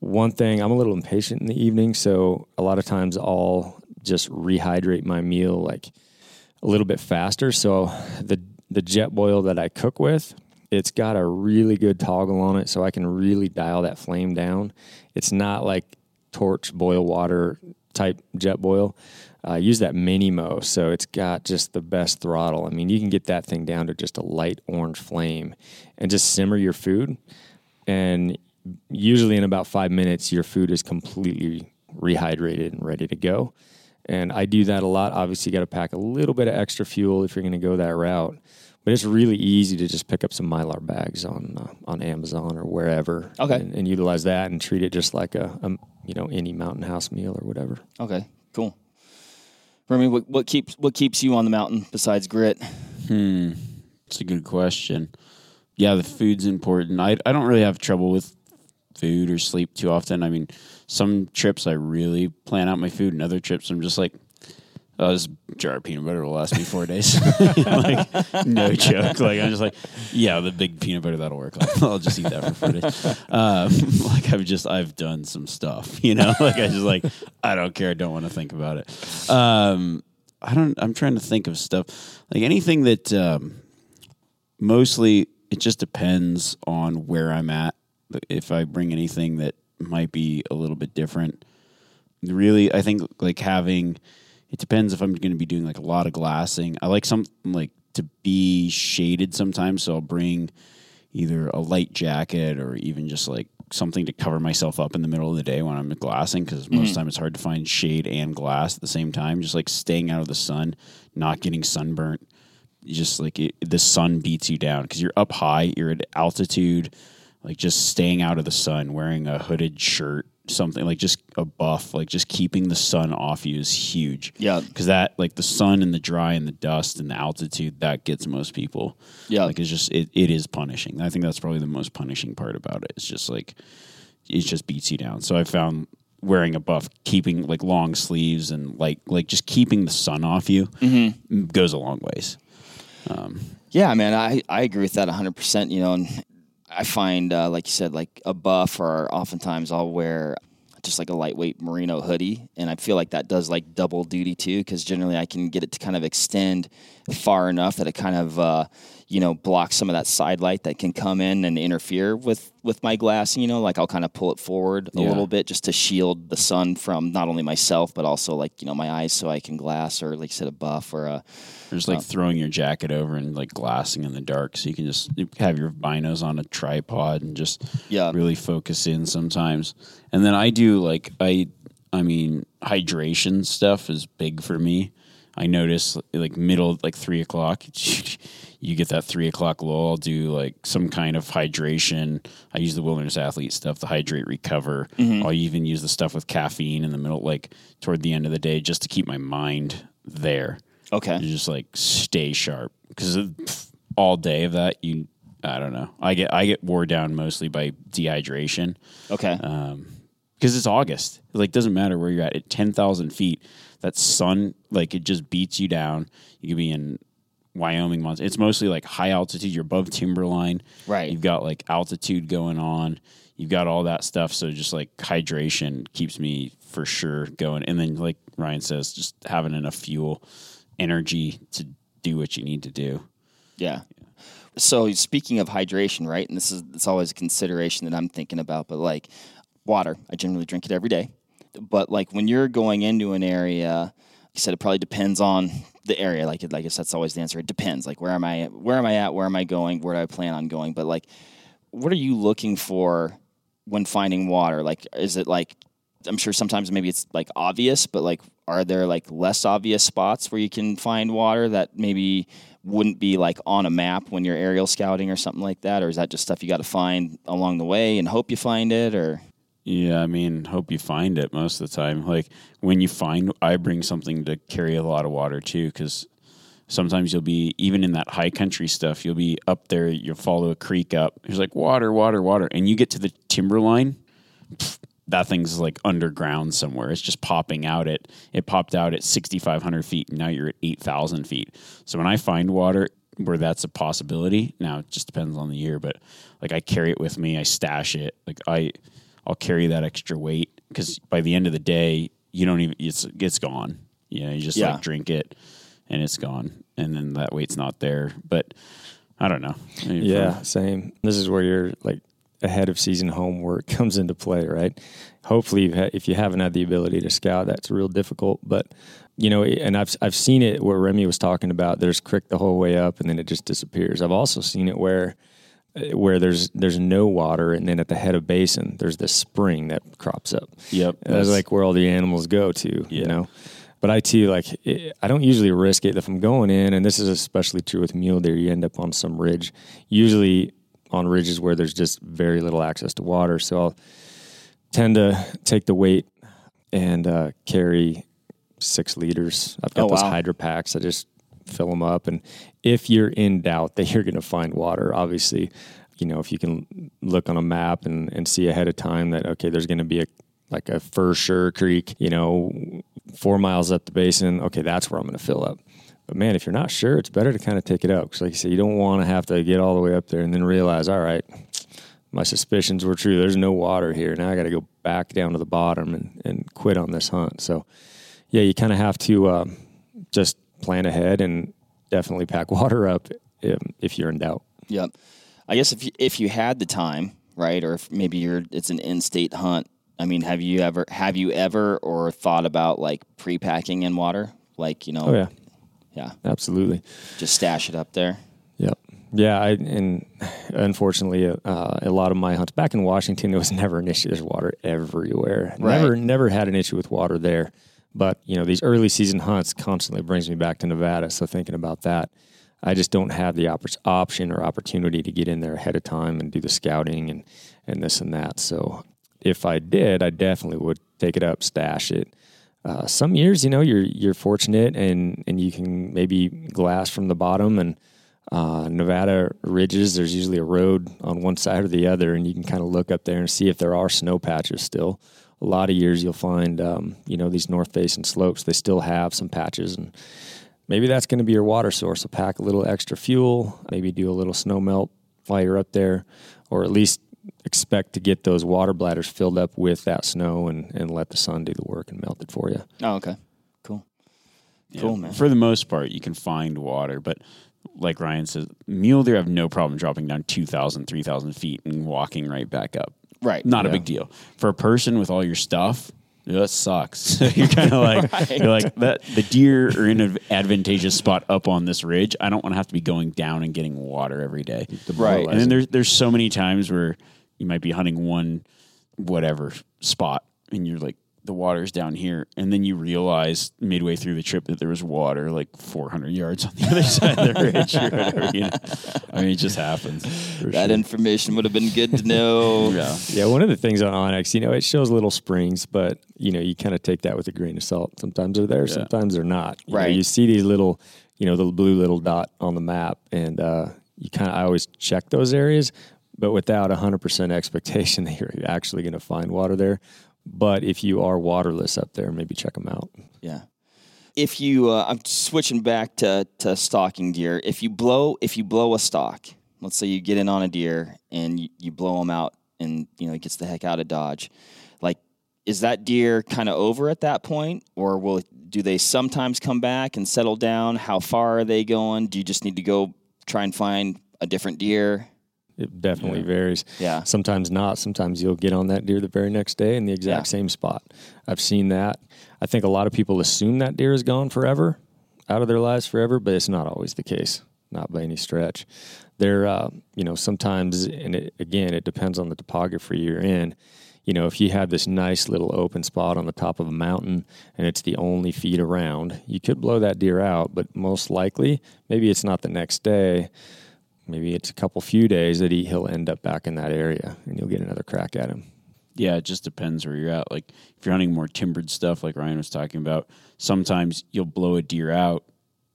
One thing, I'm a little impatient in the evening, so a lot of times I'll just rehydrate my meal like a little bit faster. So the the Jetboil that I cook with, it's got a really good toggle on it, so I can really dial that flame down. It's not like torch boil water type Jetboil. I use that Minimo, so it's got just the best throttle. I mean, you can get that thing down to just a light orange flame and just simmer your food. And usually in about five minutes, your food is completely rehydrated and ready to go. And I do that a lot. Obviously, you got to pack a little bit of extra fuel if you're going to go that route. But it's really easy to just pick up some Mylar bags on uh, on Amazon or wherever, Okay. and, and utilize that and treat it just like a, a you know any mountain house meal or whatever. okay cool Remi, what, what keeps what keeps you on the mountain besides grit Hmm, It's a good question. Yeah, the food's important. I I don't really have trouble with food or sleep too often. I mean, some trips I really plan out my food, and other trips I'm just like, oh, this jar of peanut butter will last me four days. like, no joke. Like I'm just like, yeah, the big peanut butter that'll work. I'll just eat that for four days. Um, like I've just I've done some stuff, you know. Like I just like I don't care. I don't want to think about it. Um, I don't. I'm trying to think of stuff like anything that. Um, mostly it just depends on where I'm at. If I bring anything that might be a little bit different, really, I think like having it depends if I'm going to be doing like a lot of glassing. I like some like to be shaded sometimes, so I'll bring either a light jacket or even just like something to cover myself up in the middle of the day when I'm glassing because most of the time it's hard to find shade and glass at the same time. Just like staying out of the sun, not getting sunburnt just like it, the sun beats you down because you're up high, you're at altitude, like just staying out of the sun, wearing a hooded shirt, something like just a buff, like just keeping the sun off you is huge. Yeah. because that like the sun and the dry and the dust and the altitude that gets most people. Yeah. like it's just it, it is punishing. I think that's probably the most punishing part about it. It's just like it just beats you down. So I found wearing a buff, keeping like long sleeves and like like just keeping the sun off you mm-hmm. goes a long ways. Um, yeah, man, I, I agree with that 100%. You know, and I find, uh, like you said, like a buff, or oftentimes I'll wear just like a lightweight merino hoodie. And I feel like that does like double duty too, because generally I can get it to kind of extend far enough that it kind of uh, you know blocks some of that side light that can come in and interfere with with my glass. You know, like I'll kind of pull it forward a Yeah. little bit just to shield the sun from not only myself but also like you know my eyes, so I can glass or like set a buff or a Or just like uh, throwing your jacket over and like glassing in the dark, so you can just have your binos on a tripod and just Yeah. really focus in sometimes. And then I do like I, I mean, hydration stuff is big for me. I notice like middle like three o'clock, you get that three o'clock lull. I'll do like some kind of hydration. I use the wilderness athlete stuff, the hydrate recover. Mm-hmm. I'll even use the stuff with caffeine in the middle, like toward the end of the day, just to keep my mind there okay. to just like stay sharp because all day of that you i don't know i get i get wore down mostly by dehydration Okay. Um, because it's august like doesn't matter where you're at at 10000 feet that sun like it just beats you down you could be in wyoming montana it's mostly like high altitude you're above timberline Right. you've got like altitude going on you've got all that stuff so just like hydration keeps me for sure going and then like ryan says just having enough fuel energy to do what you need to do Yeah. So speaking of hydration, right? And this is it's always a consideration that I'm thinking about, but like water, I generally drink it every day. But like when you're going into an area, like you said it probably depends on the area. Like like I guess that's always the answer. It depends. Like where am I where am I at? Where am I going? Where do I plan on going? But like what are you looking for when finding water? Like is it like I'm sure sometimes maybe it's like obvious, but like are there like less obvious spots where you can find water that maybe wouldn't be like on a map when you're aerial scouting or something like that? Or is that just stuff you got to find along the way and hope you find it? Or Yeah, I mean, hope you find it most of the time. Like when you find, I bring something to carry a lot of water too, because sometimes you'll be even in that high country stuff. You'll be up there, you'll follow a creek up. There's like water, water, water, and you get to the timberline. That thing's like underground somewhere. It's just popping out at it popped out at 6,500 feet, and now you're at 8,000 feet. So when I find water where that's a possibility, now it just depends on the year, but like I carry it with me, I stash it. Like I, I'll carry that extra weight because by the end of the day, you don't even it's it's gone. You know, you just Yeah. like drink it and it's gone, and then that weight's not there. But I don't know. I mean, Yeah, for- same. This is where you're like ahead of season homework comes into play, right? Hopefully, ha- if you haven't had the ability to scout, that's real difficult. But you know, and I've I've seen it where Remi was talking about. There's crick the whole way up, and then it just disappears. I've also seen it where where there's there's no water, and then at the head of basin, there's this spring that crops up. Yep, that's that's- like where all the animals go to. You know. But I too like I don't usually risk it if I'm going in, and this is especially true with mule deer. You end up on some ridge, usually on ridges where there's just very little access to water. So I'll tend to take the weight and uh, carry six liters. I've got Oh, those wow. hydro packs. I just fill them up, and if you're in doubt that you're going to find water, obviously, you know if you can look on a map and, and see ahead of time that okay, there's going to be a like a for sure creek, you know, four miles up the basin. Okay, that's where I'm going to fill up. But man, if you're not sure, it's better to kind of take it up because, like you said, you don't want to have to get all the way up there and then realize, all right, my suspicions were true. There's no water here. Now I got to go back down to the bottom and, and quit on this hunt. So, yeah, you kind of have to um, just plan ahead and definitely pack water up if, if you're in doubt. Yep. I guess if you, if you had the time, right, or if maybe you're it's an in-state hunt. I mean, have you ever have you ever or thought about like pre-packing in water? Like you know, Oh yeah, yeah, absolutely. just stash it up there. Yep. Yeah, I, and unfortunately, uh, a lot of my hunts back in Washington, it was never an issue. There's water everywhere. Right. Never, never had an issue with water there. But you know, these early season hunts constantly brings me back to Nevada. So thinking about that, I just don't have the oppor- option or opportunity to get in there ahead of time and do the scouting and and this and that. So if I did, I definitely would take it up, stash it. Uh, some years, you know, you're you're fortunate and and you can maybe glass from the bottom and uh, Nevada ridges. There's usually a road on one side or the other, and you can kind of look up there and see if there are snow patches still. A lot of years you'll find, um, you know, these north facing slopes. They still have some patches, and maybe that's going to be your water source. So pack a little extra fuel, maybe do a little snow melt while you're up there, or at least expect to get those water bladders filled up with that snow and, and let the sun do the work and melt it for you. Oh, okay, cool. Cool, man. For the most part, you can find water, but like Ryan says, mule deer have no problem dropping down 2,000, 3,000 feet and walking right back up. Right. Not a big deal. For a person with all your stuff, yeah, that sucks. you're kind of like you're like that. The deer are in an advantageous spot up on this ridge. I don't want to have to be going down and getting water every day. Right. And then there's there's so many times where you might be hunting one whatever spot and you're like the water's down here and then you realize midway through the trip that there was water like 400 yards on the other side of the ridge or whatever you know? i mean it just happens That sure. information would have been good to know. yeah Yeah, one of the things on onX, you know, it shows little springs, but you know, you kind of take that with a grain of salt. Sometimes they're there, sometimes they're not. You know, Right. you see these little, you know, the blue little dot on the map, and uh, you kind of I always check those areas, but without hundred percent expectation that you're actually going to find water there. But if you are waterless up there, maybe check them out. Yeah. If you, uh, I'm switching back to, to stalking deer. If you blow, if you blow a stalk, let's say you get in on a deer and you, you blow him out, and you know he gets the heck out of dodge. Like, is that deer kind of over at that point, or will do they sometimes come back and settle down? How far are they going? Do you just need to go try and find a different deer? It definitely varies. Yeah. Sometimes not. Sometimes you'll get on that deer the very next day in the exact Yeah. same spot. I've seen that. I think a lot of people assume that deer is gone forever, out of their lives forever, but it's not always the case. Not by any stretch. There, uh, you know, sometimes, and it, again, it depends on the topography you're in. You know, if you have this nice little open spot on the top of a mountain and it's the only feed around, you could blow that deer out, but most likely, maybe it's not the next day maybe it's a couple few days that he, he'll end up back in that area and you'll get another crack at him. yeah it just depends where you're at like if you're hunting more timbered stuff like ryan was talking about sometimes you'll blow a deer out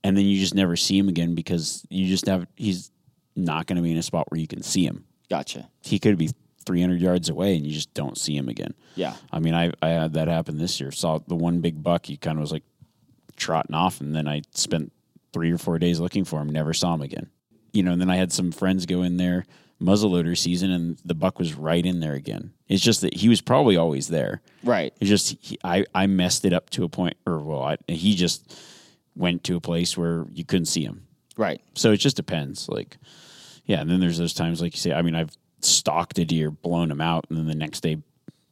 and then you just never see him again because you just have he's not going to be in a spot where you can see him Gotcha. he could be 300 yards away and you just don't see him again. Yeah. I mean, I, I had that happen this year. Saw the one big buck, he kind of was like trotting off, and then I spent three or four days looking for him, never saw him again. You know, and then I had some friends go in there muzzleloader season, and the buck was right in there again. It's just that he was probably always there. Right. It's just he, I I messed it up to a point, or well, I, he just went to a place where you couldn't see him. Right. So it just depends. Like, yeah, and then there's those times, like you say. I mean, I've stalked a deer, blown him out, and then the next day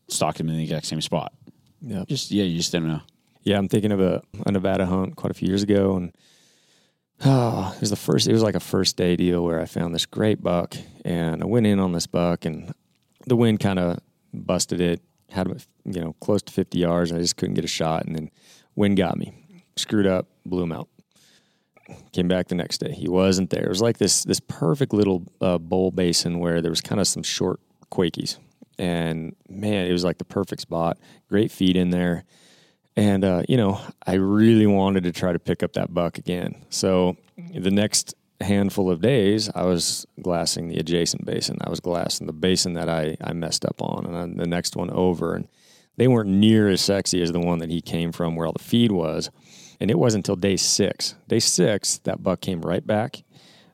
stalked him in the exact same spot. Yeah. Just yeah, you just don't know. Yeah, I'm thinking of a, a Nevada hunt quite a few years ago, and oh, it was the first. It was like a first day deal where I found this great buck, and I went in on this buck, and the wind kind of busted it. Had you know, close to 50 yards, and I just couldn't get a shot, and then wind got me, screwed up, blew him out. Came back the next day. He wasn't there. It was like this this perfect little uh, bowl basin where there was kind of some short quakies, and man, it was like the perfect spot. Great feed in there. And, uh, you know, I really wanted to try to pick up that buck again. So the next handful of days, I was glassing the adjacent basin. I was glassing the basin that I, I messed up on, and then the next one over. And they weren't near as sexy as the one that he came from where all the feed was. And it wasn't until day six. Day six, that buck came right back,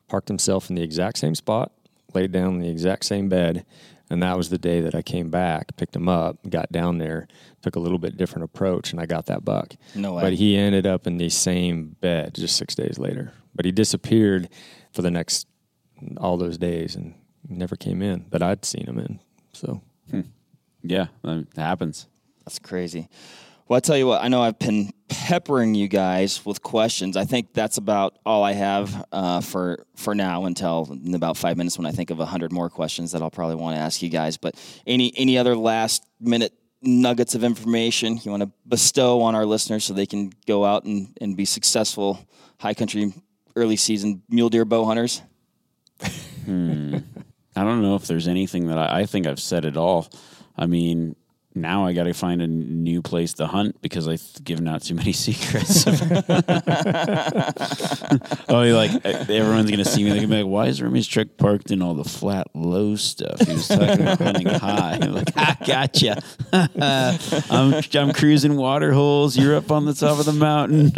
parked himself in the exact same spot, laid down in the exact same bed. And that was the day that I came back, picked him up, got down there, took a little bit different approach, and I got that buck. No way. But he ended up in the same bed just six days later. But he disappeared for the next all those days and never came in that I'd seen him in. So hmm. Yeah, that happens. That's crazy. Well, I tell you what, I know I've been peppering you guys with questions. I think that's about all I have uh, for for now until in about five minutes when I think of a hundred more questions that I'll probably want to ask you guys. But any any other last minute nuggets of information you want to bestow on our listeners so they can go out and, and be successful high country early season mule deer bow hunters? I don't know if there's anything that I, I think I've said at all. I mean, now I got to find a new place to hunt because I've given out too many secrets. oh, you're like everyone's gonna see me. They're gonna be like, "Why is Remi's truck parked in all the flat, low stuff?" He was talking about hunting high. I'm like, "I gotcha." I'm I'm cruising water holes. You're up on the top of the mountain.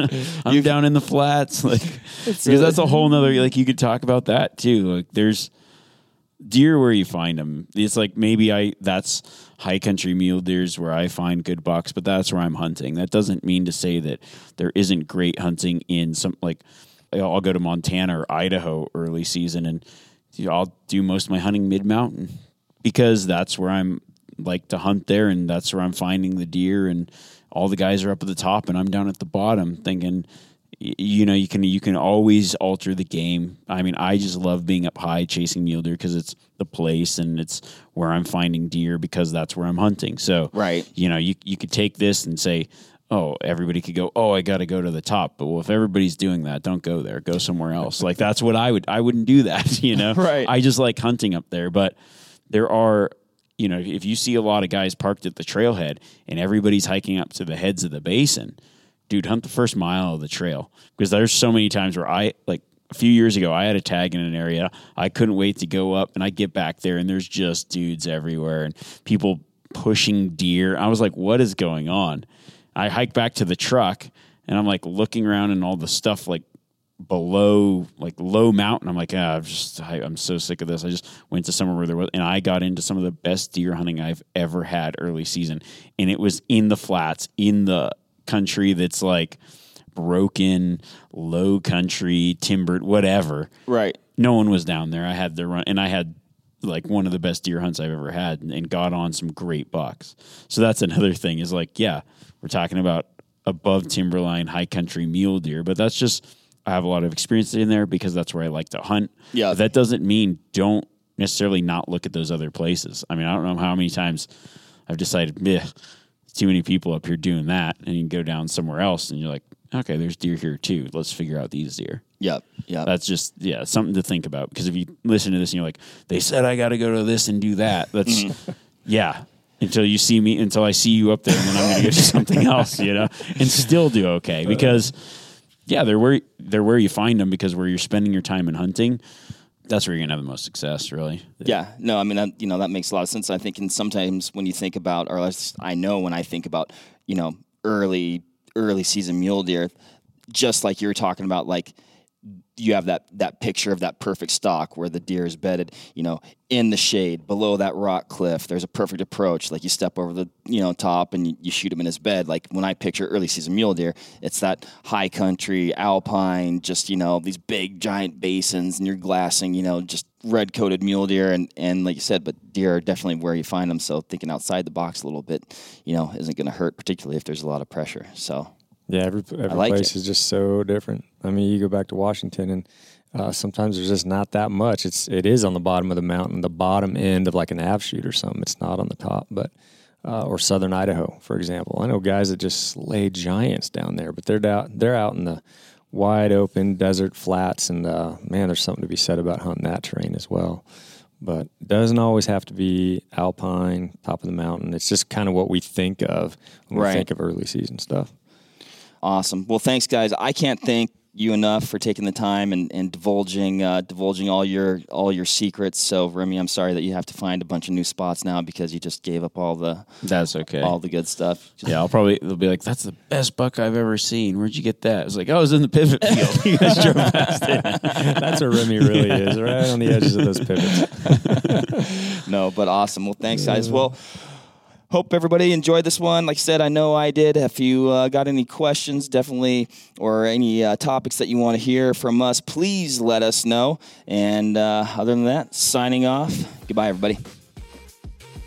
I'm down in the flats. Like, because that's a whole nother. Like, you could talk about that too. Like, there's deer where you find them. It's like maybe I that's high country mule deers where I find good bucks, but that's where I'm hunting. That doesn't mean to say that there isn't great hunting in some like I'll go to Montana or Idaho early season and I'll do most of my hunting mid mountain because that's where I'm like to hunt there and that's where I'm finding the deer and all the guys are up at the top and I'm down at the bottom thinking you know you can you can always alter the game. I mean, I just love being up high chasing mule deer because it's the place and it's where I'm finding deer because that's where I'm hunting. So Right. you know, you you could take this and say, oh, everybody could go, oh, I got to go to the top. But well, if everybody's doing that, don't go there. Go somewhere else. like that's what I would. I wouldn't do that. You know, Right. I just like hunting up there, but there are. You know, if you see a lot of guys parked at the trailhead and everybody's hiking up to the heads of the basin, dude, hunt the first mile of the trail because there's so many times where I like a few years ago I had a tag in an area I couldn't wait to go up and I get back there and there's just dudes everywhere and people pushing deer. I was like, what is going on? I hike back to the truck and I'm like looking around and all the stuff like below like low mountain. I'm like, ah, I'm just I, I'm so sick of this. I just went to somewhere where there was, and I got into some of the best deer hunting I've ever had early season, and it was in the flats in the country that's like broken, low country, timbered, whatever. Right. No one was down there. I had the run, and I had like one of the best deer hunts I've ever had, and, and got on some great bucks. So that's another thing. Is like, yeah, we're talking about above timberline, high country mule deer, but that's just I have a lot of experience in there because that's where I like to hunt. Yeah. But that doesn't mean don't necessarily not look at those other places. I mean, I don't know how many times I've decided, meh, too many people up here doing that, and you go down somewhere else, and you're like, okay, there's deer here too. Let's figure out these deer. Yep. Yep. That's just yeah, something to think about because if you listen to this and you're like, they said I got to go to this and do that. That's mm-hmm. yeah. Until you see me, until I see you up there, and then I'm going to go do something else, you know, and still do okay because yeah, they're where they're where you find them because where you're spending your time in hunting, that's where you're to have the most success, really. Yeah, no, I mean, that, you know, that makes a lot of sense. I think, and sometimes when you think about, or I know when I think about, you know, early early season mule deer, just like you were talking about, like you have that that picture of that perfect stock where the deer is bedded, you know, in the shade below that rock cliff. There's a perfect approach. Like you step over the you know top and you, you shoot him in his bed. Like when I picture early season mule deer, it's that high country alpine, just you know these big giant basins, and you're glassing, you know, just red coated mule deer, and and like you said, but deer are definitely where you find them. So thinking outside the box a little bit, you know, isn't going to hurt, particularly if there's a lot of pressure. So Yeah, every every like place it. is just so different. I mean, you go back to Washington, and uh, sometimes there's just not that much. It's it is on the bottom of the mountain, the bottom end of like an av chute or something. It's not on the top, but uh, or southern Idaho, for example. I know guys that just slay giants down there, but they're out they're out in the wide open desert flats, and uh, man, there's something to be said about hunting that terrain as well. But it doesn't always have to be alpine, top of the mountain. It's just kind of what we think of when Right. we think of early season stuff. Awesome. Well, thanks, guys. I can't thank you enough for taking the time and, and divulging uh, divulging all your all your secrets. So, Remi, I'm sorry that you have to find a bunch of new spots now because you just gave up all the That's okay. all the good stuff. Just- yeah, I'll probably they'll be like, "That's the best buck I've ever seen. Where'd you get that?" I was like, "Oh, I was in the pivot field. you guys drove past it." That's where Remi really is, right on the edges of those pivots. No, but awesome. Well, thanks, guys. Well, hope everybody enjoyed this one. Like I said, I know I did. If you uh, got any questions, definitely, or any uh, topics that you want to hear from us, please let us know. And uh, other than that, signing off. Goodbye, everybody.